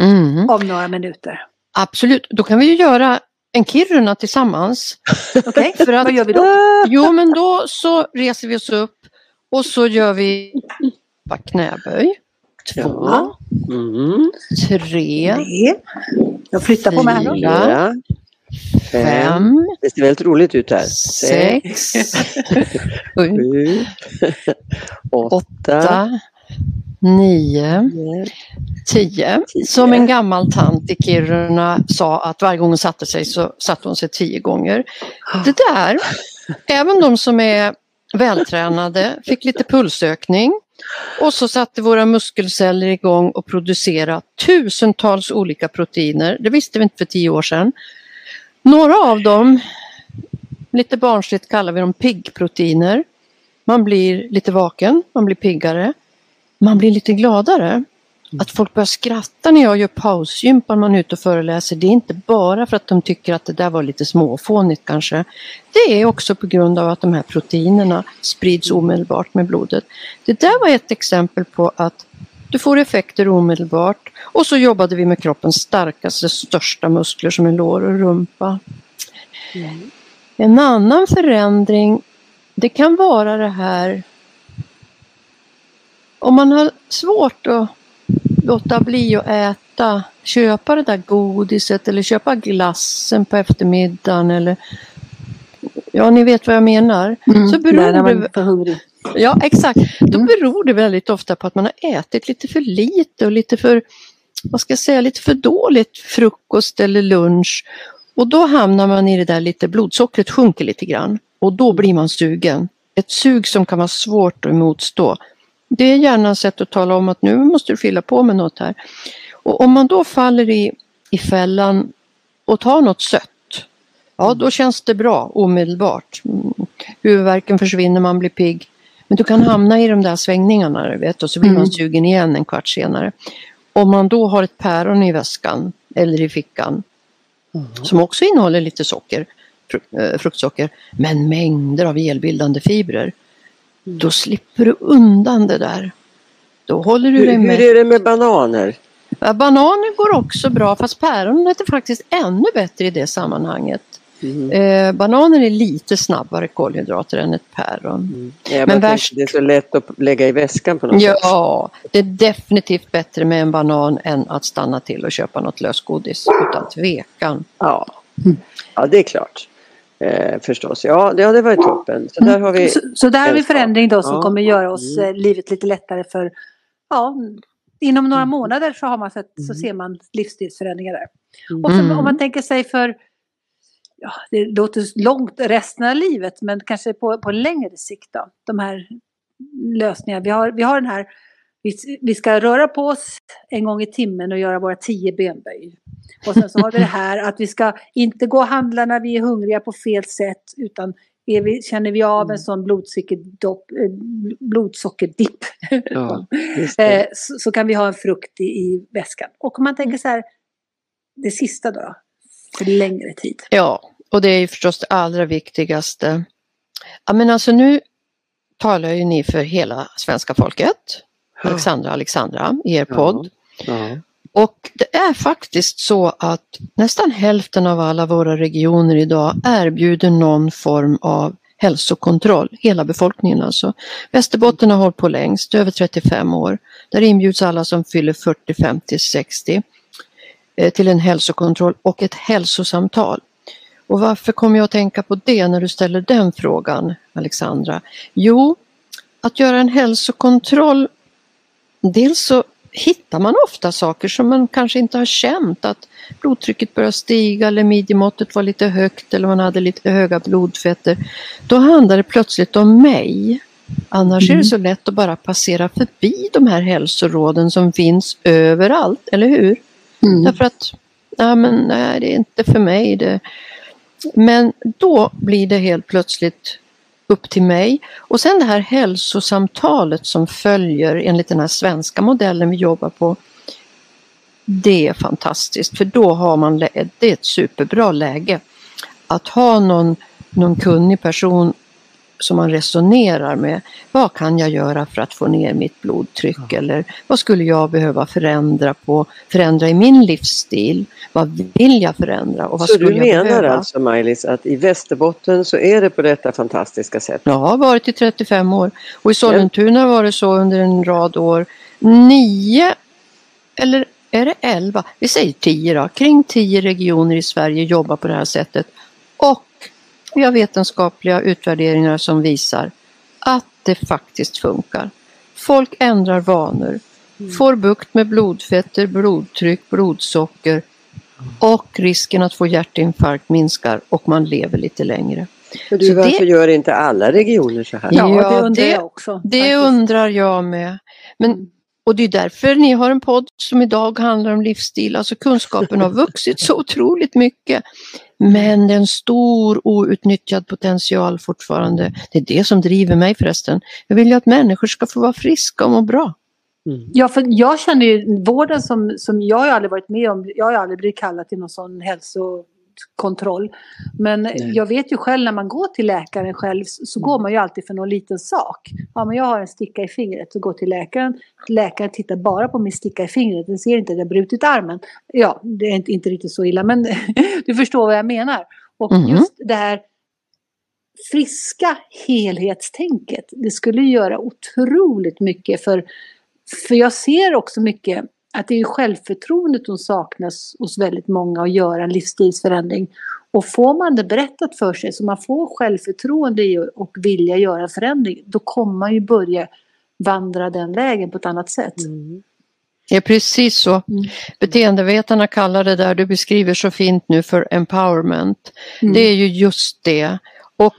S2: mm. om några minuter.
S3: Absolut, då kan vi ju göra en Kiruna tillsammans. (laughs)
S2: Okay. vad gör vi då?
S3: Jo men då så reser vi oss upp och så gör vi knäböj. Två. Ja. Mm. Tre.
S2: Jag flyttar på mig här då.
S3: Fyra.
S1: Fem. Det ser väldigt roligt ut här.
S3: sex, (laughs) sju, (laughs)
S1: sju, åtta,
S3: åtta, nio, tio. Som en gammal tant i Kiruna sa att varje gång hon satte sig så satte hon sig tio gånger. Det där, även de som är vältränade fick lite pulsökning och så satte våra muskelceller igång och producerade tusentals olika proteiner. Det visste vi inte för tio år sedan. Några av dem, lite barnsligt kallar vi dem piggproteiner. Man blir lite vaken, man blir piggare, man blir lite gladare. Att folk börjar skratta när jag gör pausgympa när man är ute och föreläser, det är inte bara för att de tycker att det där var lite småfånigt kanske. Det är också på grund av att de här proteinerna sprids omedelbart med blodet. Det där var ett exempel på att du får effekter omedelbart och så jobbade vi med kroppens starkaste, största muskler som är lår och rumpa. En annan förändring, det kan vara det här om man har svårt att låta bli att äta, köpa det där godiset eller köpa glassen på eftermiddagen eller Ja, ni vet vad jag menar. Så beror
S2: när man är för hungrig.
S3: Ja, exakt. Då beror det väldigt ofta på att man har ätit lite för lite och lite för, vad ska jag säga, lite för dåligt frukost eller lunch. Och då hamnar man i det där lite, blodsockret sjunker lite grann och då blir man sugen. Ett sug som kan vara svårt att motstå. Det är gärna ett sätt att tala om att nu måste du fylla på med något här. Och om man då faller i, i fällan och tar något sött, ja då känns det bra omedelbart. Mm. Huvudvärken försvinner, man blir pigg. Men du kan hamna i de där svängningarna du vet, och så blir man
S2: Mm.
S3: sugen igen en kvart senare. Om man då har ett päron i väskan eller i fickan som också innehåller lite socker, eh, fruktsocker, men mängder av elbildande fibrer. Då slipper du undan det där. Då håller du
S1: Hur,
S3: dig
S1: hur
S3: med.
S1: är det med bananer?
S3: Ja, bananer går också bra fast päronet är faktiskt ännu bättre i det sammanhanget.
S1: Mm.
S3: Eh, bananer är lite snabbare kolhydrater än ett päron.
S1: Jag
S3: Men värst-
S1: Det är så lätt att lägga i väskan på något sätt.
S3: Ja, det är definitivt bättre med en banan än att stanna till och köpa något lösgodis utan tvekan.
S1: Ja, ja det är klart. Eh, förstås. Ja, det, var ju toppen. Så där har vi...
S2: Så, så där har vi förändring då som
S1: Ja.
S2: kommer göra oss
S1: Mm.
S2: eh, livet lite lättare för, ja, inom några
S1: Mm.
S2: månader så, har man sett, så
S1: Mm.
S2: ser man livsstilsförändringar där.
S1: Mm.
S2: Och
S3: Mm.
S2: om man tänker sig för, ja, det låter långt resten av livet, men kanske på, på längre sikt då, de här lösningarna. Vi har, vi har den här, vi, vi ska röra på oss en gång i timmen och göra våra tio benböj. Och sen så har vi det här att vi ska inte gå och handla när vi är hungriga på fel sätt, utan vi, känner vi av en sån blodsockerdopp, eh, blodsockerdipp
S1: Ja, (laughs)
S2: eh, så, så kan vi ha en frukt i, i väskan. Och om man tänker så här, det sista då, för längre tid.
S3: Ja, och det är ju förstås det allra viktigaste. Ja, men alltså nu talar ju ni för hela svenska folket. Alexandra, Alexandra, i er podd.
S1: Ja.
S3: Och det är faktiskt så att nästan hälften av alla våra regioner idag erbjuder någon form av hälsokontroll, hela befolkningen alltså. Västerbotten har hållit på längst, över 35 år. Där inbjuds alla som fyller 40, 50, 60 eh, till en hälsokontroll och ett hälsosamtal. Och varför kommer jag att tänka på det när du ställer den frågan, Alexandra? Jo, att göra en hälsokontroll, dels så hittar man ofta saker som man kanske inte har känt, att blodtrycket börjar stiga eller midjemåttet var lite högt eller man hade lite höga blodfetter. Då handlar det plötsligt om mig. Annars är
S2: Mm.
S3: det så lätt att bara passera förbi de här hälsoråden som finns överallt, eller hur? Därför att, ja men nej det är inte för mig. Det. Men då blir det helt plötsligt upp till mig. Och sen det här hälsosamtalet som följer enligt den här svenska modellen vi jobbar på. Det är fantastiskt för då har man, det är ett superbra läge att ha någon, någon kunnig person som man resonerar med. Vad kan jag göra för att få ner mitt blodtryck eller vad skulle jag behöva förändra på, förändra i min livsstil? Vad vill jag förändra och vad
S1: Så
S3: skulle
S1: du
S3: jag
S1: menar
S3: behöva?
S1: alltså Maj-Lis att i Västerbotten så är det på detta fantastiska sätt?
S3: Jag har varit i 35 år och i Sollentuna var det så under en rad år. Nio eller är det 11, vi säger 10 då, kring 10 regioner i Sverige jobbar på det här sättet. Och vi har vetenskapliga utvärderingar som visar att det faktiskt funkar. Folk ändrar vanor, mm. får bukt med blodfetter, blodtryck, blodsocker och risken att få hjärtinfarkt minskar och man lever lite längre.
S1: Men du, varför det... gör inte alla regioner så här?
S2: Ja, det undrar jag också.
S3: Det faktiskt. undrar jag med. Men, mm. och det är därför ni har en podd som idag handlar om livsstil. Alltså kunskapen har vuxit så otroligt mycket. Men det är en stor outnyttjad potential fortfarande. Det är det som driver mig förresten. Jag vill ju att människor ska få vara friska och må bra.
S2: Mm. Ja, för jag känner ju vården som, som jag har aldrig varit med om. Jag har aldrig blivit kallad till någon sån hälso kontroll. Men Nej. jag vet ju själv när man går till läkaren själv så går man ju alltid för någon liten sak. Ja men jag har en sticka i fingret så går till läkaren. Läkaren tittar bara på min sticka i fingret. Den ser inte att jag brutit armen. Ja, det är inte, inte riktigt så illa men (laughs) du förstår vad jag menar. Och mm. just det här friska helhetstänket. Det skulle göra otroligt mycket för, för jag ser också mycket att det är självförtroendet som saknas hos väldigt många att göra en livsstilsförändring. Och får man det berättat för sig så man får självförtroende och vilja göra en förändring, då kommer man ju börja vandra den vägen på ett annat sätt. Mm.
S3: Det är precis så. Mm. Beteendevetarna kallar det där du beskriver så fint nu för empowerment. Mm. Det är ju just det. Och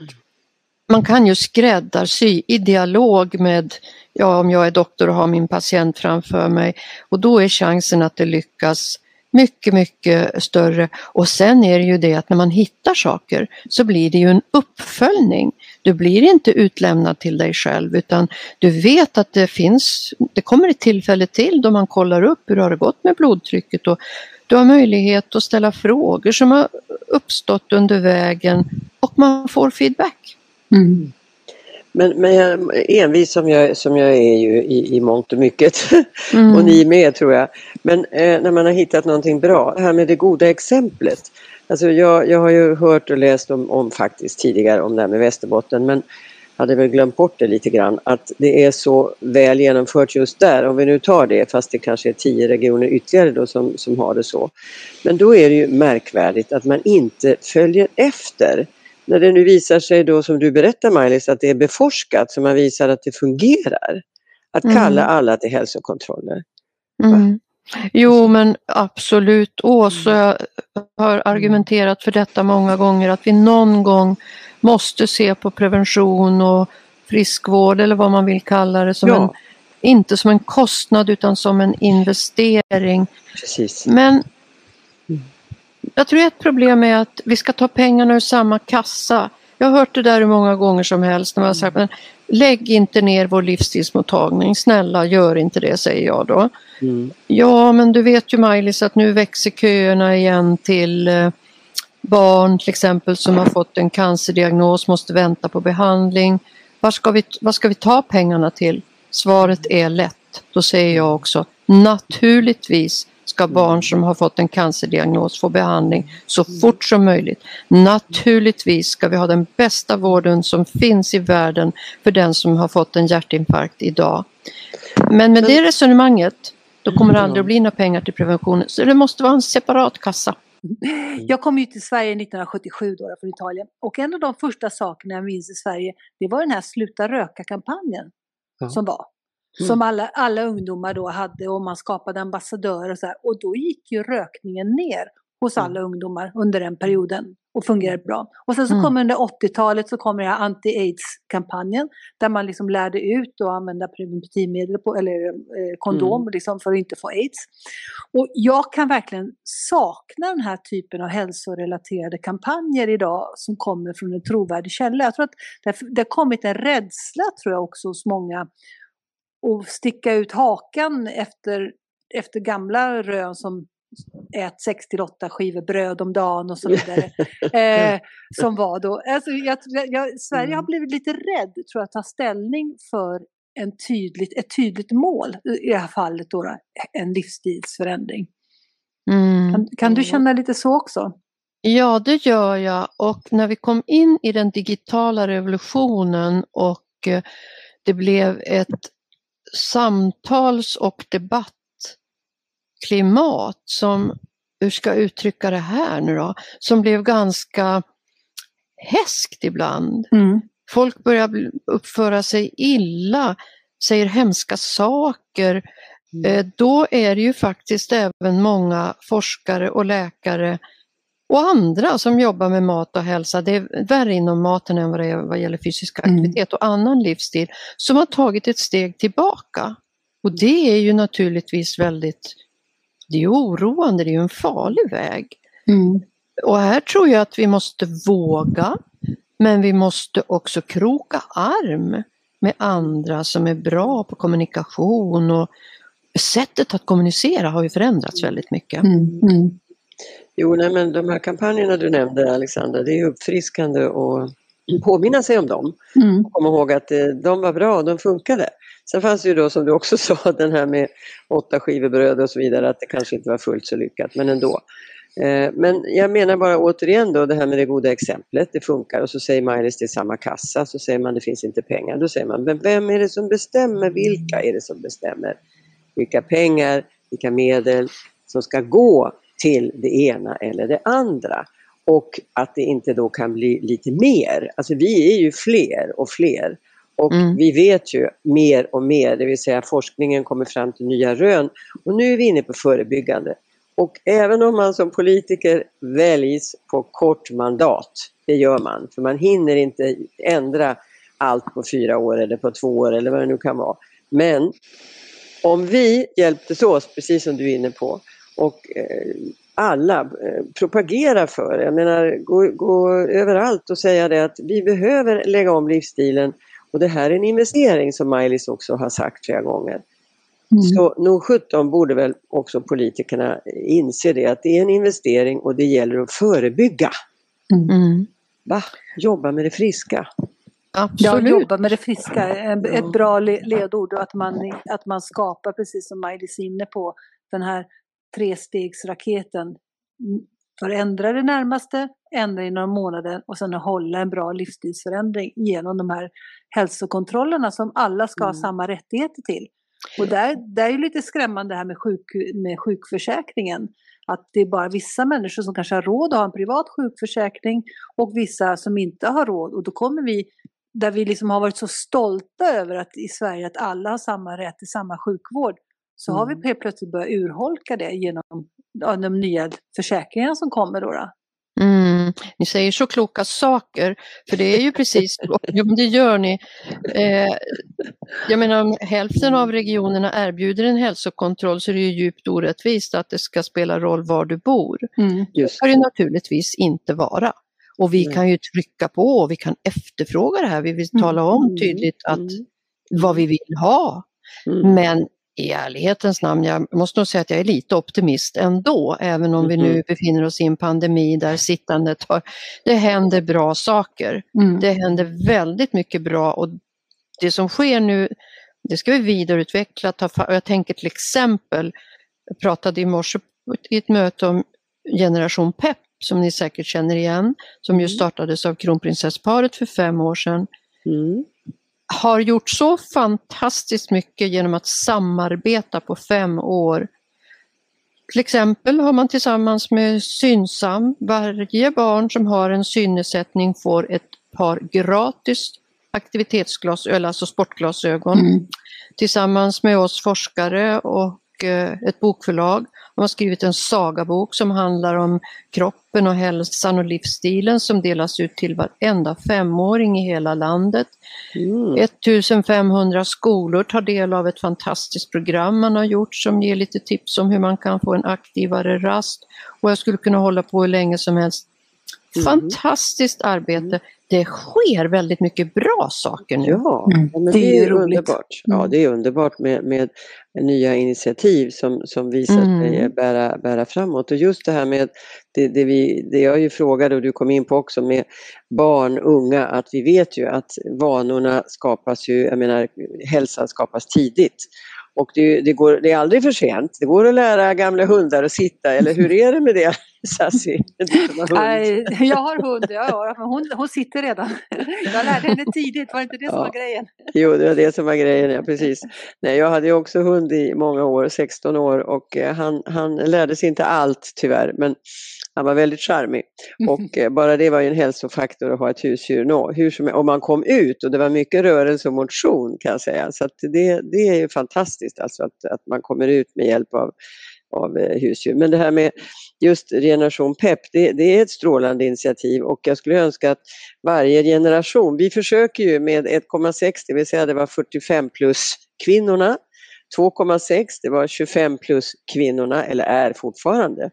S3: man kan ju skräddarsy i dialog med ja, om jag är doktor och har min patient framför mig och då är chansen att det lyckas mycket, mycket större. Och sen är det ju det att när man hittar saker så blir det ju en uppföljning. Du blir inte utlämnad till dig själv utan du vet att det finns, det kommer ett tillfälle till då man kollar upp hur har det gått med blodtrycket och du har möjlighet att ställa frågor som har uppstått under vägen och man får feedback. Mm.
S1: Men, men jag, envis som jag, som jag är ju i, i mångt och mycket (laughs) mm. och ni med tror jag. Men eh, när man har hittat någonting bra, det här med det goda exemplet. Alltså jag, jag har ju hört och läst om, om faktiskt tidigare om det här med Västerbotten men hade väl glömt bort det lite grann att det är så väl genomfört just där om vi nu tar det fast det kanske är tio regioner ytterligare då som, som har det så. Men då är det ju märkvärdigt att man inte följer efter när det nu visar sig då som du berättar Maj-Lis att det är beforskat så man visar att det fungerar. Att mm. kalla mm. alla till hälsokontroller.
S3: Mm. Jo men absolut. Åsa mm. har argumenterat för detta många gånger att vi någon gång måste se på prevention och friskvård eller vad man vill kalla det som ja. en, inte som en kostnad utan som en investering.
S1: Precis.
S3: Men jag tror ett problem är att vi ska ta pengarna ur samma kassa. Jag har hört det där hur många gånger som helst när man har sagt men lägg inte ner vår livsstilsmottagning, snälla gör inte det säger jag då. Mm. Ja men du vet ju Maj-Lis att nu växer köerna igen till eh, barn till exempel som har fått en cancerdiagnos, måste vänta på behandling. Var ska vi, var ska vi ta pengarna till? Svaret är lätt. Då säger jag också naturligtvis ska barn som har fått en cancerdiagnos få behandling så fort som möjligt. Naturligtvis ska vi ha den bästa vården som finns i världen för den som har fått en hjärtinfarkt idag. Men med det resonemanget, då kommer det aldrig att bli några pengar till prevention. Så det måste vara en separat kassa.
S2: Jag kom ju till Sverige 1977 då, från Italien och en av de första sakerna jag minns i Sverige det var den här Sluta röka-kampanjen ja. som var. Mm. Som alla, alla ungdomar då hade och man skapade ambassadörer och så här. Och då gick ju rökningen ner hos alla mm. ungdomar under den perioden och fungerade bra. Och sen så mm. kom under 80-talet så kom den här anti-aids-kampanjen där man liksom lärde ut att använda preventivmedel på, eller eh, kondom mm. liksom för att inte få aids. Och jag kan verkligen sakna den här typen av hälsorelaterade kampanjer idag som kommer från en trovärdig källa. Jag tror att det det har kommit en rädsla tror jag också hos många och sticka ut hakan efter, efter gamla rön som ät 6 till 8 skivor bröd om dagen och så vidare. (laughs) eh, som var då. Alltså, jag, jag, Sverige har mm. blivit lite rädd tror jag, att ta ställning för en tydligt, ett tydligt mål, i det här fallet då, en livsstilsförändring. Mm. Kan, kan, du känna lite så också?
S3: Ja, det gör jag och när vi kom in i den digitala revolutionen och eh, det blev ett samtals och debattklimat klimat som, hur ska jag uttrycka det här nu då, som blev ganska häskt ibland.
S2: Mm.
S3: Folk börjar uppföra sig illa, säger hemska saker. Eh, Då är det ju faktiskt även många forskare och läkare och andra som jobbar med mat och hälsa, det är värre inom maten än vad det är vad gäller fysisk
S2: Mm.
S3: aktivitet och annan livsstil, som har tagit ett steg tillbaka. Och det är ju naturligtvis väldigt, det är oroande, det är ju en farlig väg.
S2: Mm.
S3: Och här tror jag att vi måste våga, men vi måste också kroka arm med andra som är bra på kommunikation och sättet att kommunicera har ju förändrats väldigt mycket.
S2: Mm.
S1: Jo, nej, men de här kampanjerna du nämnde Alexandra, det är uppfriskande att (clears throat) påminna sig om dem.
S2: Mm.
S1: Komma ihåg att eh, de var bra, de funkade. Sen fanns det ju då som du också (laughs) sa, den här med åtta skivor bröd och så vidare, att det kanske inte var fullt så lyckat, men ändå. Eh, Men jag menar bara återigen då det här med det goda exemplet, det funkar och så säger Maj-Lis det är samma kassa, så säger man det finns inte pengar. Då säger man, men vem är det som bestämmer? Vilka är det som bestämmer? Vilka pengar, vilka medel som ska gå till det ena eller det andra? Och att det inte då kan bli lite mer. Alltså vi är ju fler och fler. Och
S3: Mm.
S1: vi vet ju mer och mer, det vill säga forskningen kommer fram till nya rön. Och nu är vi inne på förebyggande. Och även om man som politiker väljs på kort mandat, det gör man, för man hinner inte ändra allt på fyra år eller på två år eller vad det nu kan vara. Men om vi hjälptes åt, precis som du är inne på, och eh, alla eh, propagerar för, jag menar gå, gå överallt och säga det att vi behöver lägga om livsstilen och det här är en investering som Maj-Lis också har sagt flera gånger.
S2: Mm.
S1: Så nog 17 borde väl också politikerna inse det att det är en investering och det gäller att förebygga.
S3: Mm.
S1: Va? Jobba med det friska.
S2: Ja,
S3: Absolut.
S2: jobba med det friska, ett bra le- ledord och att man, att man skapar, precis som Maj-Lis är inne på, den här trestegsraketen. Mm, Förändra det närmaste, ändra inom månaden och sen hålla en bra livsstilsförändring genom de här hälsokontrollerna som alla ska ha
S1: Mm.
S2: samma rättigheter till. Och där, där är ju lite skrämmande det här med, sjuk, med sjukförsäkringen. Att det är bara vissa människor som kanske har råd att ha en privat sjukförsäkring och vissa som inte har råd. Och då kommer vi, där vi liksom har varit så stolta över att i Sverige att alla har samma rätt till samma sjukvård, så har
S1: Mm.
S2: vi helt plötsligt börjat urholka det genom de nya försäkringarna som kommer då. då.
S3: Mm, ni säger så kloka saker, för det är ju precis. (laughs) Ja, men det gör ni. Eh, jag menar om hälften av regionerna erbjuder en hälsokontroll så är det ju djupt orättvist att det ska spela roll var du bor.
S1: Just
S3: ska det naturligtvis inte vara. Och vi
S1: Nej.
S3: kan ju trycka på och vi kan efterfråga det här. Vi vill
S2: Mm.
S3: tala om
S1: Mm,
S3: tydligt att
S1: mm,
S3: vad vi vill ha.
S1: mm.
S3: Men i ärlighetens namn, jag måste nog säga att jag är lite optimist ändå, även om vi nu
S1: Mhm.
S3: befinner oss i en pandemi där sittandet har... Det händer bra saker.
S2: Mm.
S3: Det händer väldigt mycket bra och det som sker nu, det ska vi vidareutveckla. Ta, jag tänker till exempel, jag pratade i morse i ett möte om Generation PEP som ni säkert känner igen, som ju
S1: Mm.
S3: startades av kronprinsessparet för fem år sedan
S1: Mm.
S3: Har gjort så fantastiskt mycket genom att samarbeta på fem år. Till exempel har man tillsammans med Synsam, varje barn som har en synnedsättning får ett par gratis aktivitetsglasögon, alltså sportglasögon.
S2: Mm.
S3: Tillsammans med oss forskare och eh, ett bokförlag har man skrivit en sagabok som handlar om kroppen och hälsan och livsstilen som delas ut till varenda femåring i hela landet.
S1: Mm.
S3: 1500 skolor tar del av ett fantastiskt program man har gjort som ger lite tips om hur man kan få en aktivare rast. Och jag skulle kunna hålla på hur länge som helst.
S1: Mm.
S3: Fantastiskt arbete. Det sker väldigt mycket bra saker nu.
S1: Ja,
S2: Mm.
S1: men
S2: Det
S1: det,
S2: är
S1: är underbart. Ja,
S2: Mm.
S1: det är underbart med, med nya initiativ som, som visar
S3: Mm.
S1: sig bära, bära framåt. Och just det här med det, det, vi, det jag ju frågade och du kom in på också med barn, unga, att vi vet ju att vanorna skapas ju, jag menar hälsan skapas tidigt. Och det, det, går, det är aldrig för sent. Det går att lära gamla hundar att sitta, eller hur är det med det? Sassy? (laughs)
S2: Nej, jag har hund, ja, men hon, hon sitter redan. Jag lärde henne tidigt, var det inte det som ja. var grejen?
S1: Jo, det var det som var grejen, ja precis. Nej, jag hade också hund i många år, 16 år och eh, han, han lärde sig inte allt tyvärr, men han var väldigt charmig. Och eh, bara det var ju en hälsofaktor att ha ett husdjur. No, hur som, och man kom ut och det var mycket rörelse och motion kan jag säga. Så det, det är ju fantastiskt alltså att, att man kommer ut med hjälp av, av eh, husdjur. Men det här med just generation PEP, det, det, är ett strålande initiativ och jag skulle önska att varje generation, vi försöker ju med 1,6, det vill säga det var 45 plus kvinnorna, 2,6 det var 25 plus kvinnorna, eller är fortfarande.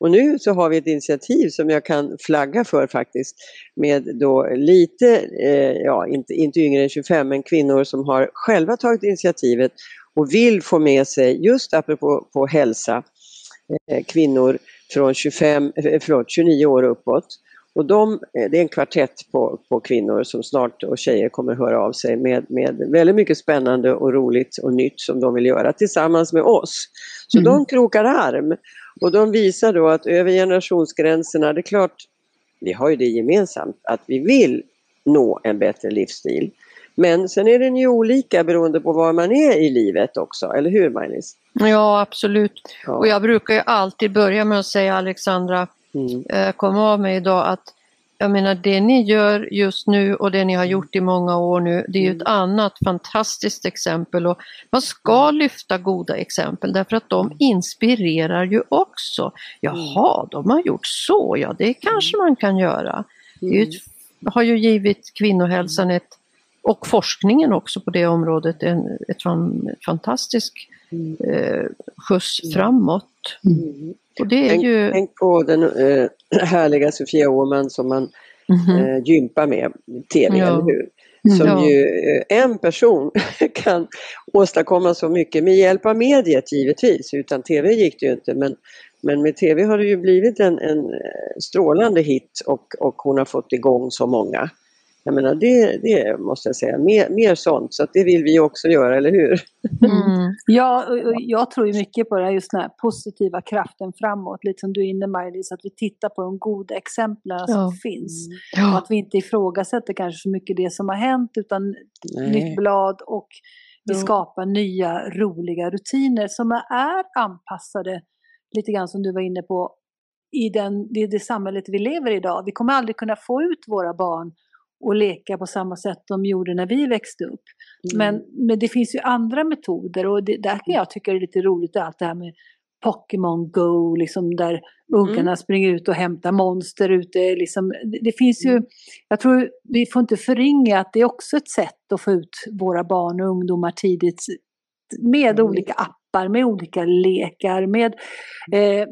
S1: Och nu så har vi ett initiativ som jag kan flagga för faktiskt med då lite, eh, ja inte, inte yngre än 25 men kvinnor som har själva tagit initiativet och vill få med sig, just apropå på hälsa, eh, kvinnor från 25, eh, förlåt, 29 år uppåt. Och de, eh, det är en kvartett på, på kvinnor som snart och tjejer kommer höra av sig med, med väldigt mycket spännande och roligt och nytt som de vill göra tillsammans med oss. Så mm. de krokar arm och de visar då att över generationsgränserna, det är klart, vi har ju det gemensamt att vi vill nå en bättre livsstil. Men sen är den ju olika beroende på var man är i livet också, eller hur Maj-Lis?
S3: Ja absolut. Ja. Och jag brukar ju alltid börja med att säga Alexandra, mm. Eh, kom av mig idag att jag menar det ni gör just nu och det ni har gjort i många år nu, det är ju ett mm. annat fantastiskt exempel och man ska lyfta goda exempel därför att de inspirerar ju också. Jaha, mm. de har gjort så, ja det kanske man kan göra. Det ett, har ju givit kvinnohälsan ett och forskningen också på det området en ett fantastisk eh, skjuts mm. framåt. Mm.
S1: Och det är tänk, ju... tänk på den eh, (clears throat) härliga Sofia Åman som man mm eh, gympar med, TV, ja. eller hur? Som ja. ju eh, en person (laughs) kan åstadkomma så mycket med hjälp av mediet givetvis. Utan TV gick det ju inte men, men med TV har det ju blivit en, en eh, strålande hit och, och hon har fått igång så många. Jag menar det, det måste jag säga, mer, mer sånt. Så det vill vi också göra, eller hur?
S2: Mm. Ja, jag tror ju mycket på det här, just den här positiva kraften framåt. Lite som du är inne Maj-Lis, att vi tittar på de goda exemplen ja. som finns. Ja. Och att vi inte ifrågasätter kanske så mycket det som har hänt utan Nej. nytt blad och vi ja. skapar nya roliga rutiner som är anpassade, lite grann som du var inne på, i den, det, det samhället vi lever i idag. Vi kommer aldrig kunna få ut våra barn och leka på samma sätt de gjorde när vi växte upp. Mm. Men, men det finns ju andra metoder och det, där kan jag tycka det är lite roligt allt det här med Pokémon Go, liksom där ungarna mm. springer ut och hämtar monster ute. Liksom, det, det finns ju, mm. jag tror vi får inte förringa att det är också ett sätt att få ut våra barn och ungdomar tidigt med mm. olika appar, med olika lekar, med eh,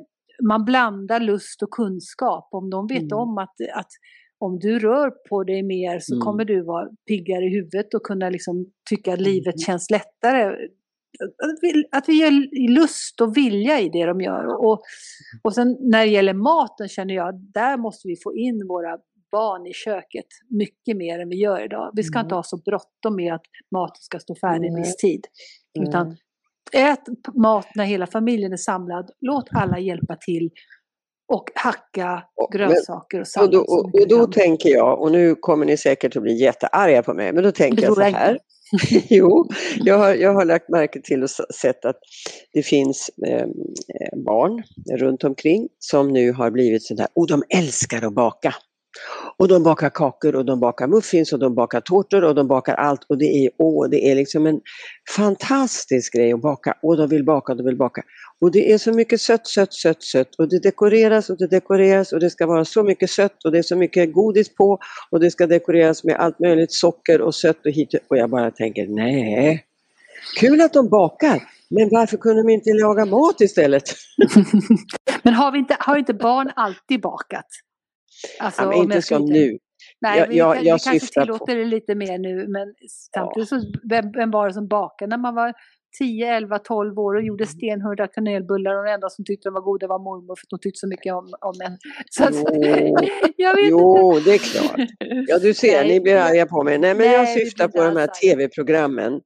S2: man blandar lust och kunskap. Om de vet mm. om att, att om du rör på dig mer så mm. kommer du vara piggare i huvudet och kunna liksom tycka att livet mm. känns lättare. Att vi, att vi gör lust och vilja i det de gör. Och, och sen när det gäller maten känner jag, där måste vi få in våra barn i köket mycket mer än vi gör idag. Vi ska mm. inte ha så bråttom med att maten ska stå färdig en viss tid. Utan ät mat när hela familjen är samlad. Låt alla hjälpa till och hacka grönsaker och sallad.
S1: Och då, och, och då tänker jag, och nu kommer ni säkert att bli jättearga på mig, men då tänker jag så här. (laughs) jo, jag har, jag har lagt märke till och sett att det finns ehm, eh, barn runt omkring som nu har blivit sådär, och de älskar att baka. Och de bakar kakor och de bakar muffins och de bakar tårtor och de bakar allt. Och det är, åh, det är liksom en fantastisk grej att baka. Och de vill baka och de vill baka. Och det är så mycket sött, sött, sött, sött. Och det dekoreras och det dekoreras. Och det ska vara så mycket sött och det är så mycket godis på. Och det ska dekoreras med allt möjligt socker och sött och hit. Och jag bara tänker nej, kul att de bakar. Men varför kunde de inte laga mat istället? (laughs)
S2: men har, vi inte, har inte barn alltid bakat?
S1: Alltså, ja, men inte som nu.
S2: Nej, jag, vi, jag, jag vi kanske tillåter på... det lite mer nu, men samtidigt ja. så, vem, vem var det som bakade när man var 10, 11, 12 år och gjorde mm. stenhårda kanelbullar och den enda som tyckte de var goda var mormor för att hon tyckte så mycket om, om en. (laughs) Så att, (laughs)
S1: jag jo inte. det är klart. Ja, du ser, Nej, ni blir arga på mig. Nej, men nej, jag syftar på de här tv-programmen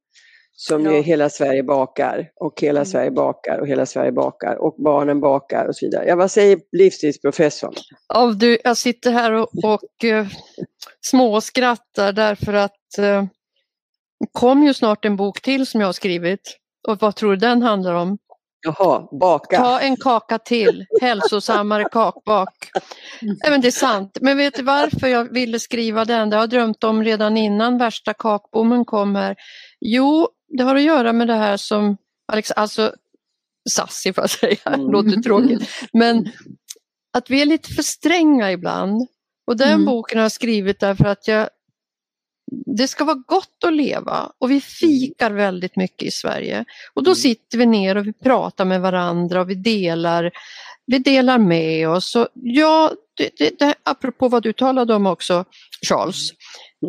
S1: som
S2: Ja.
S1: ju Hela Sverige bakar och Hela
S2: Mm.
S1: Sverige bakar och Hela Sverige bakar och barnen bakar och så vidare. Ja, vad säger livsstilsprofessorn?
S3: Ja, du, jag sitter här och, och eh, småskrattar därför att eh, kom ju snart en bok till som jag har skrivit. Och vad tror du den handlar om?
S1: Jaha, baka.
S3: Ta en kaka till, hälsosammare kakbak. Nej, men det är sant. Men vet du varför jag ville skriva den? Det har jag drömt om redan innan värsta kakboomen kom här. Jo, det har att göra med det här som Alex, alltså Sassi får jag säga,
S1: Mm.
S3: låter tråkigt. Men att vi är lite för stränga ibland. Och den
S2: Mm.
S3: boken har jag skrivit därför att jag det ska vara gott att leva och vi fikar väldigt mycket i Sverige. Och då
S1: Mm.
S3: sitter vi ner och vi pratar med varandra och vi delar, vi delar med oss. Och ja, det, det, det, apropå vad du talade om också, Charles,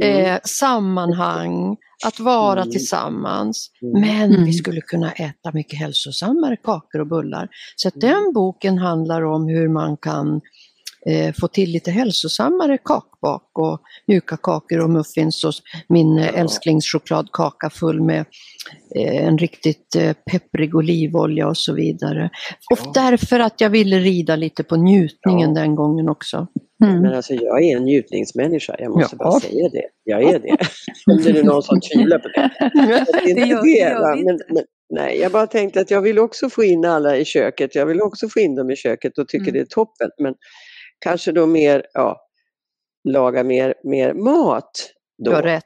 S1: Mm.
S3: eh, sammanhang, att vara
S1: Mm.
S3: tillsammans.
S1: Mm.
S3: Men
S2: Mm.
S3: vi skulle kunna äta mycket hälsosammare kakor och bullar. Så att
S1: Mm.
S3: den boken handlar om hur man kan eh, få till lite hälsosammare kakbak och mjuka kakor och muffins och min eh, älsklingschokladkaka full med eh, en riktigt eh, pepprig olivolja och så vidare. Och
S1: Ja.
S3: därför att jag ville rida lite på njutningen
S1: Ja.
S3: den gången också.
S2: Mm.
S1: Men alltså jag är en njutningsmänniska, jag måste
S3: Ja.
S1: bara säga det. Jag är det. (laughs) Om det är någon som tvivlar på det. Det (laughs) är
S2: Det gör-
S1: det,
S2: gör
S1: Men, men, nej, jag bara tänkte att jag vill också få in alla i köket. Jag vill också få in dem i köket och tycker
S2: Mm.
S1: det är toppen. Men kanske då mer, ja, laga mer, mer mat. Då.
S3: Du har rätt.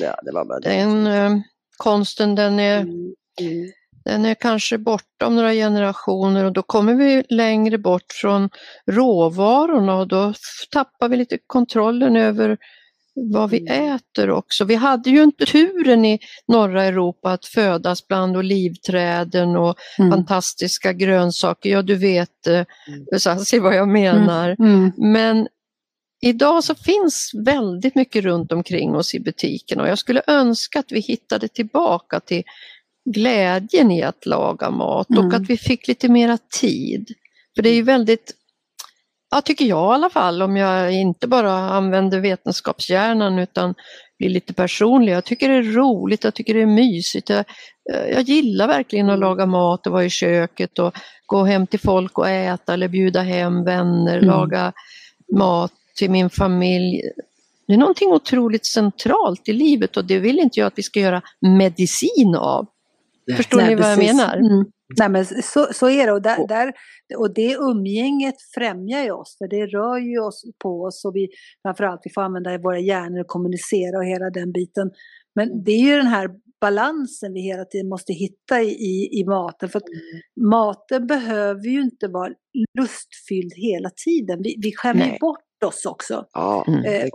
S1: Ja, det var bara det.
S3: Den eh, konsten den är
S1: Mm. Mm.
S3: Den är kanske borta om några generationer och då kommer vi längre bort från råvarorna och då tappar vi lite kontrollen över vad vi
S1: Mm.
S3: äter också. Vi hade ju inte turen i norra Europa att födas bland olivträden och
S2: Mm.
S3: fantastiska grönsaker. Ja, du vet eh, Sassi vad jag menar.
S2: Mm.
S3: Men idag så finns väldigt mycket runt omkring oss i butiken och jag skulle önska att vi hittade tillbaka till glädjen i att laga mat och
S2: Mm.
S3: att vi fick lite mera tid. För det är ju väldigt, ja tycker jag i alla fall, om jag inte bara använder vetenskapshjärnan utan blir lite personlig. Jag tycker det är roligt, jag tycker det är mysigt. Jag, eh, jag gillar verkligen att
S1: Mm.
S3: laga mat och vara i köket och gå hem till folk och äta eller bjuda hem vänner,
S2: Mm.
S3: laga mat till min familj. Det är någonting otroligt centralt i livet och det vill inte jag att vi ska göra medicin av. Förstår
S2: Nej,
S3: ni vad jag
S2: precis.
S3: menar?
S2: Mm. Nej, men så, så är det och, där, där, och det umgänget främjar ju oss för det rör ju oss på oss och vi framförallt vi får använda våra hjärnor och kommunicera och hela den biten. Men det är ju den här balansen vi hela tiden måste hitta i, i, i maten. För att maten behöver ju inte vara lustfylld hela tiden. Vi, vi skämmer ju bort oss också.
S1: Ja,
S3: Mm.
S1: det.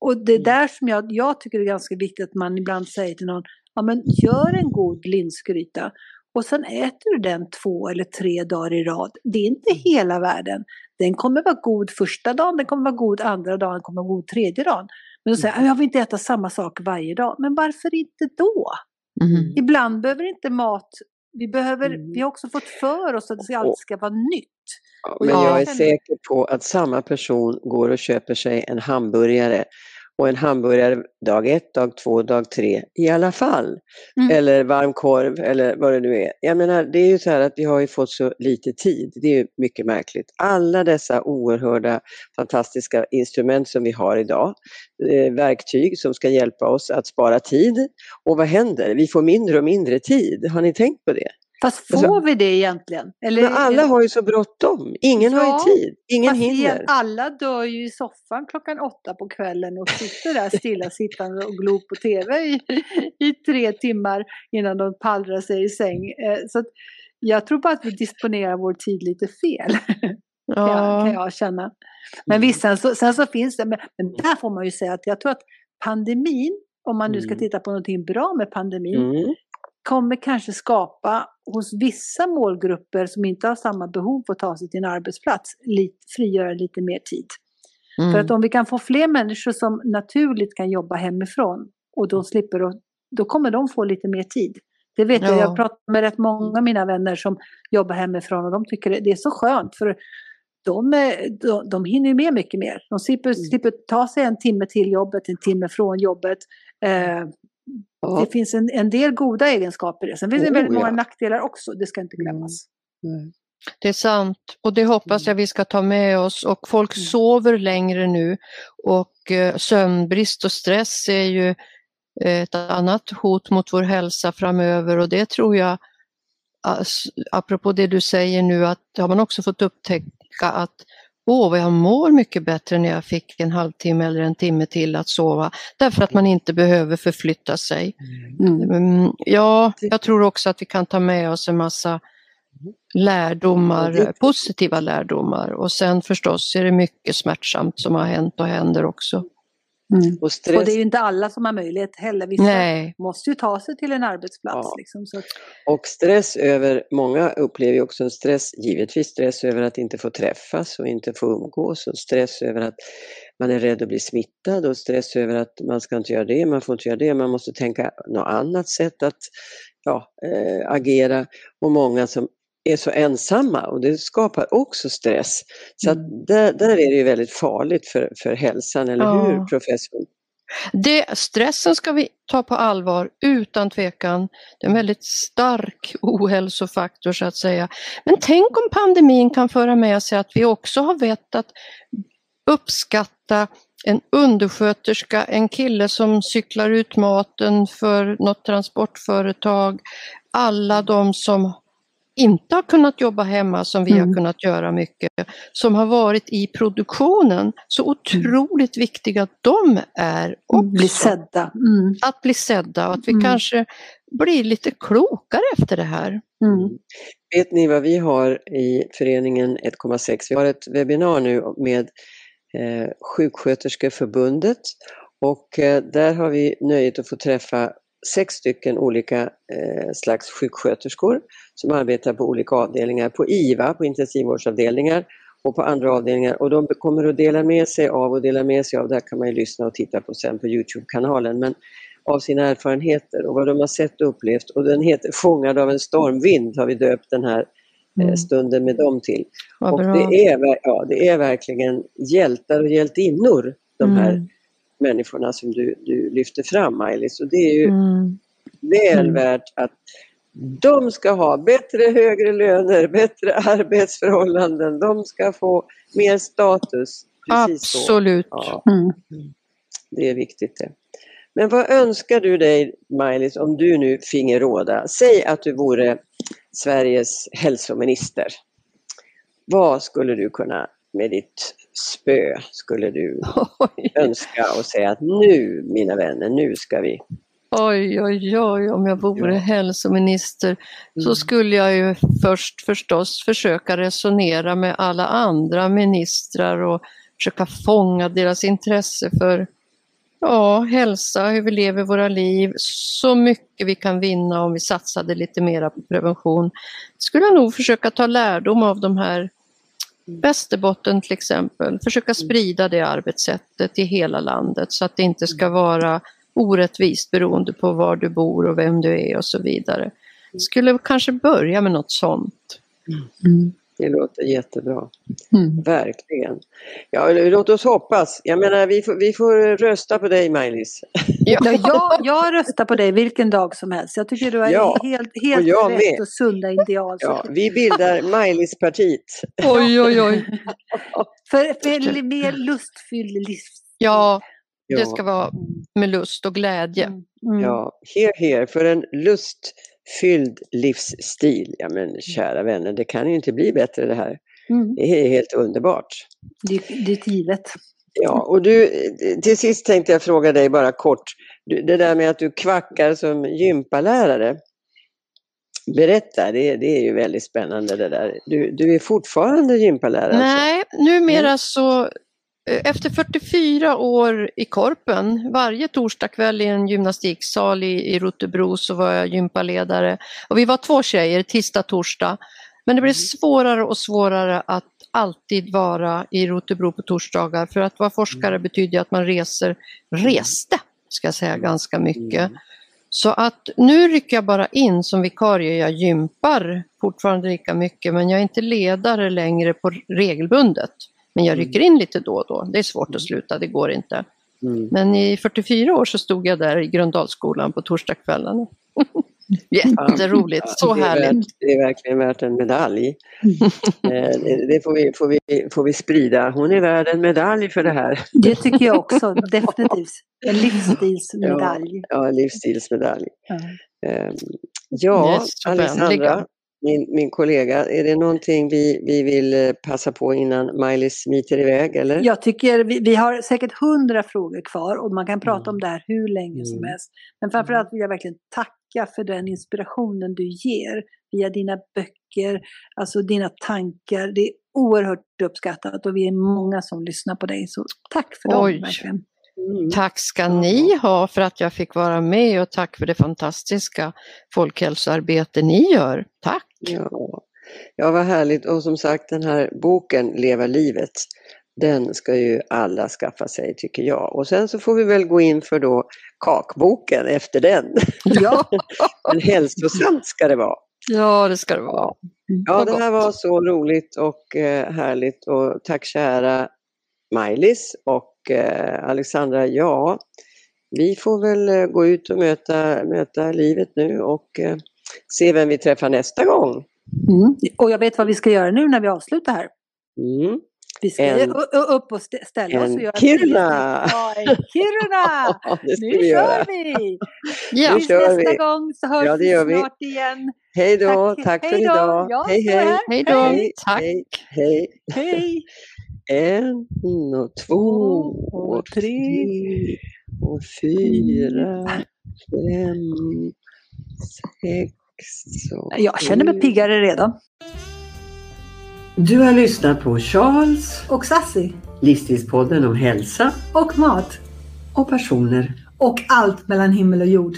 S2: Och det är
S1: Mm.
S2: där som jag, jag tycker det är ganska viktigt att man ibland säger till någon, ja men gör en god linsgryta och sen äter du den två eller tre dagar i rad. Det är inte hela världen. Den kommer vara god första dagen, den kommer vara god andra dagen, den kommer vara god tredje dagen. Men då säger jag, "Ja, jag vill inte äta samma sak varje dag. Men varför inte då?
S3: Mm.
S2: Ibland behöver inte mat, vi, behöver,
S1: Mm.
S2: vi har också fått för oss att det ska- alltid ska vara nytt.
S1: Men
S2: jag
S1: jag är säker på att samma person går och köper sig en hamburgare och en hamburgare dag ett, dag två, dag tre i alla fall.
S2: Mm.
S1: Eller varm korv eller vad det nu är. Jag menar, det är ju så här att vi har ju fått så lite tid. Det är ju mycket märkligt. Alla dessa oerhörda fantastiska instrument som vi har idag, eh, verktyg som ska hjälpa oss att spara tid. Och vad händer? Vi får mindre och mindre tid. Har ni tänkt på det?
S2: Fast får
S1: Alltså-
S2: vi det egentligen? Eller,
S1: Men alla har ju så bråttom. Ingen har
S2: Ja,
S1: ju tid. Ingen hinner.
S2: alla dör ju i soffan klockan åtta på kvällen och sitter där stillasittande och glor på TV i, i tre timmar innan de pallrar sig i säng. Eh, Så jag tror bara att vi disponerar vår tid lite fel, (laughs) kan, jag, kan
S3: Ja,
S2: jag känna. Men visst, sen så, sen så finns det, men, men där får man ju säga att jag tror att pandemin, om man nu ska
S1: Mm.
S2: titta på någonting bra med pandemin,
S1: Mm.
S2: Kommer kanske skapa hos vissa målgrupper som inte har samma behov att ta sig till en arbetsplats, lite, frigöra lite mer tid.
S3: mm.
S2: För att om vi kan få fler människor som naturligt kan jobba hemifrån och då slipper att, då kommer de få lite mer tid. Det vet jag,
S3: Ja.
S2: jag pratar med rätt många av mina vänner som jobbar hemifrån och de tycker det det är så skönt för de, de, de hinner ju med mycket mer. De slipper,
S1: Mm.
S2: slipper ta sig en timme till jobbet, en timme från jobbet. Eh, Ja. Det finns en, en del goda egenskaper i det. Sen finns det
S1: Oh,
S2: väldigt många
S1: ja.
S2: nackdelar också, det ska inte glömmas.
S1: Nej.
S3: Det är sant och det hoppas jag vi ska ta med oss och folk
S2: Mm.
S3: sover längre nu och eh, sömnbrist och stress är ju ett annat hot mot vår hälsa framöver och det tror jag, apropå det du säger nu, att har man också fått upptäcka att åh, vad jag mår mycket bättre när jag fick en halvtimme eller en timme till att sova, därför att man inte behöver förflytta sig.
S2: Mm.
S3: Mm, ja, jag tror också att vi kan ta med oss en massa lärdomar, positiva lärdomar och sen förstås är det mycket smärtsamt som har hänt och händer också.
S2: Mm.
S1: Och
S2: Och
S1: stress,
S2: det är ju inte alla som har möjlighet heller. Vissa
S3: Nej,
S2: måste ju ta sig till en arbetsplats.
S1: Ja.
S2: Liksom, så att,
S1: och stress över, många upplever ju också en stress, givetvis stress över att inte få träffas och inte få umgås och stress över att man är rädd att bli smittad och stress över att man ska inte göra det, man får inte göra det, man måste tänka något annat sätt att ja, äh, agera och många som är så ensamma och det skapar också stress. Så att där, där är det ju väldigt farligt för, för hälsan, eller
S3: Ja.
S1: hur professor?
S3: det, stressen ska vi ta på allvar utan tvekan. Det är en väldigt stark ohälsofaktor så att säga. Men tänk om pandemin kan föra med sig att vi också har vett att uppskatta en undersköterska, en kille som cyklar ut maten för något transportföretag, alla de som inte har kunnat jobba hemma som vi har
S2: Mm.
S3: kunnat göra mycket, som har varit i produktionen. Så otroligt viktiga de är också.
S2: bli sedda. Mm.
S3: Att bli sedda och att vi
S2: Mm.
S3: kanske blir lite klokare efter det här.
S2: Mm.
S1: Vet ni vad vi har i föreningen 1,6? Vi har ett webbinar nu med eh, Sjuksköterskeförbundet och eh, där har vi nöjet att få träffa sex stycken olika eh, slags sjuksköterskor som arbetar på olika avdelningar, på IVA, på intensivvårdsavdelningar och på andra avdelningar och de kommer att dela med sig av och dela med sig av, där kan man ju lyssna och titta på sen på Youtube-kanalen, men av sina erfarenheter och vad de har sett och upplevt och den heter Fångad av en stormvind har vi döpt den här eh,
S2: Mm.
S1: stunden med dem till.
S3: Vad
S1: Och
S3: bra.
S1: det är, ja, det är verkligen hjältar och hjältinnor, de här
S3: Mm.
S1: Människorna som du, du lyfter fram Maj-Lis. Och det är ju
S3: Mm.
S1: väl
S2: Mm.
S1: värt att de ska ha bättre, högre löner, bättre (laughs) arbetsförhållanden, de ska få mer status. Precis så.
S3: Absolut.
S1: Ja,
S2: Mm.
S1: det är viktigt det. Men vad önskar du dig Maj-Lis om du nu finge råda? Säg att du vore Sveriges hälsominister. Vad skulle du kunna med ditt spö skulle du (laughs)
S3: Oj,
S1: önska och säga att nu mina vänner, nu ska vi.
S3: oj, oj, oj, om jag vore
S1: Ja.
S3: hälsominister så
S1: Mm.
S3: skulle jag ju först förstås försöka resonera med alla andra ministrar och försöka fånga deras intresse för ja, hälsa, hur vi lever våra liv, så mycket vi kan vinna om vi satsade lite mera på prevention. Skulle jag nog försöka ta lärdom av de här Västerbotten till exempel, försöka sprida det arbetssättet i hela landet så att det inte ska vara orättvist beroende på var du bor och vem du är och så vidare. Skulle kanske börja med något sånt.
S2: Mm.
S1: Det låter jättebra.
S2: Mm.
S1: Verkligen. Ja, låt oss hoppas. Jag menar, vi får, vi får rösta på dig Maj-Lis.
S2: Ja, jag, jag röstar på dig vilken dag som helst. Jag tycker du är
S1: Ja,
S2: helt,
S1: och
S2: helt
S1: jag
S2: rätt
S1: med.
S2: och sunda ideal.
S1: Ja, vi bildar Maj-Lis-partiet.
S3: Oj, oj, oj. (laughs)
S2: För, för mer lustfylld livsstil.
S3: Ja, det
S1: Ja,
S3: ska vara med lust och glädje.
S2: Mm. Mm.
S1: ja, here, here, för en lustfylld livsstil. Ja, men kära vänner, det kan ju inte bli bättre det här.
S2: Mm.
S1: Det är helt underbart.
S2: Det, det är givet.
S1: Ja, och du, till sist tänkte jag fråga dig bara kort. Det där med att du kvackar som gympalärare. Berätta, det, det är ju väldigt spännande det där. Du, du är fortfarande gympalärare? Alltså.
S3: Nej, numera så efter 44 år i Korpen, varje torsdagkväll i en gymnastiksal i, i Rotebro så var jag gympaledare. Och vi var två tjejer, tisdag, torsdag. Men det blev svårare och svårare att alltid vara i Rotebro på torsdagar för att vara forskare betyder att man reser, reste, ska jag säga, ganska mycket.
S1: Mm.
S3: Så att nu rycker jag bara in som vikarie. Jag gympar fortfarande lika mycket men jag är inte ledare längre på regelbundet. Men jag rycker in lite då och då. Det är svårt att sluta, det går inte.
S1: Mm.
S3: Men i 44 år så stod jag där i Gröndalsskolan på torsdagskvällarna. (laughs) Jätteroligt, så
S1: det är
S3: härligt.
S1: Värt, det är verkligen värt en medalj. Eh, det får vi, får, vi, får vi sprida. Hon är värd en medalj för det här.
S2: Det tycker jag också, definitivt. (laughs) En livsstilsmedalj.
S1: Ja, en livsstilsmedalj.
S2: Ja.
S1: Eh, Ja. Alexandra, min, min kollega, är det någonting vi, vi vill eh, passa på innan Miley smiter iväg eller?
S2: Jag tycker vi, vi har säkert hundra frågor kvar och man kan prata
S1: Mm.
S2: om det här hur länge som
S1: Mm.
S2: helst. Men framförallt vill jag verkligen tacka för den inspirationen du ger via dina böcker, alltså dina tankar. Det är oerhört uppskattat och vi är många som lyssnar på dig. Så tack för dem
S3: Oj.
S2: verkligen.
S1: Mm.
S3: Tack ska ni ha för att jag fick vara med och tack för det fantastiska folkhälsoarbete ni gör. Tack!
S1: Ja. ja, vad härligt. Och som sagt den här boken Leva livet, den ska ju alla skaffa sig tycker jag. Och sen så får vi väl gå in för då kakboken efter den.
S2: Ja, (laughs)
S1: Men hälsosamt ska det vara.
S3: Ja, det ska det vara.
S1: Ja, det här var så roligt och eh, härligt och tack kära Maj-Lis och eh, Alexandra. Ja, vi får väl eh, gå ut och möta, möta livet nu och eh, se vem vi träffar nästa gång.
S2: mm. och jag vet vad vi ska göra nu när vi avslutar här.
S1: Mm.
S2: Vi ska
S1: En-
S2: upp och stä- ställa oss
S1: en
S2: och göra (laughs)
S1: Kiruna.
S2: Ja, en Kiruna! Nu
S1: vi
S2: kör vi!
S3: Ja,
S2: Tills
S1: kör
S2: nästa
S1: vi.
S2: gång så hörs
S1: Ja, det
S2: vi
S1: gör vi.
S2: snart igen.
S1: Hej då,
S2: Tack.
S1: tack, för idag.
S2: Jag
S1: hej, hej.
S3: hej då!
S1: Hej,
S3: Tack!
S1: hej, hej. En och två och tre och fyra, fem, sex och
S2: Jag känner mig piggare redan.
S1: Du har lyssnat på Charles
S2: Och Sassy.
S1: livsstilspodden om hälsa
S2: Och mat.
S1: och personer.
S2: Och allt mellan himmel och jord.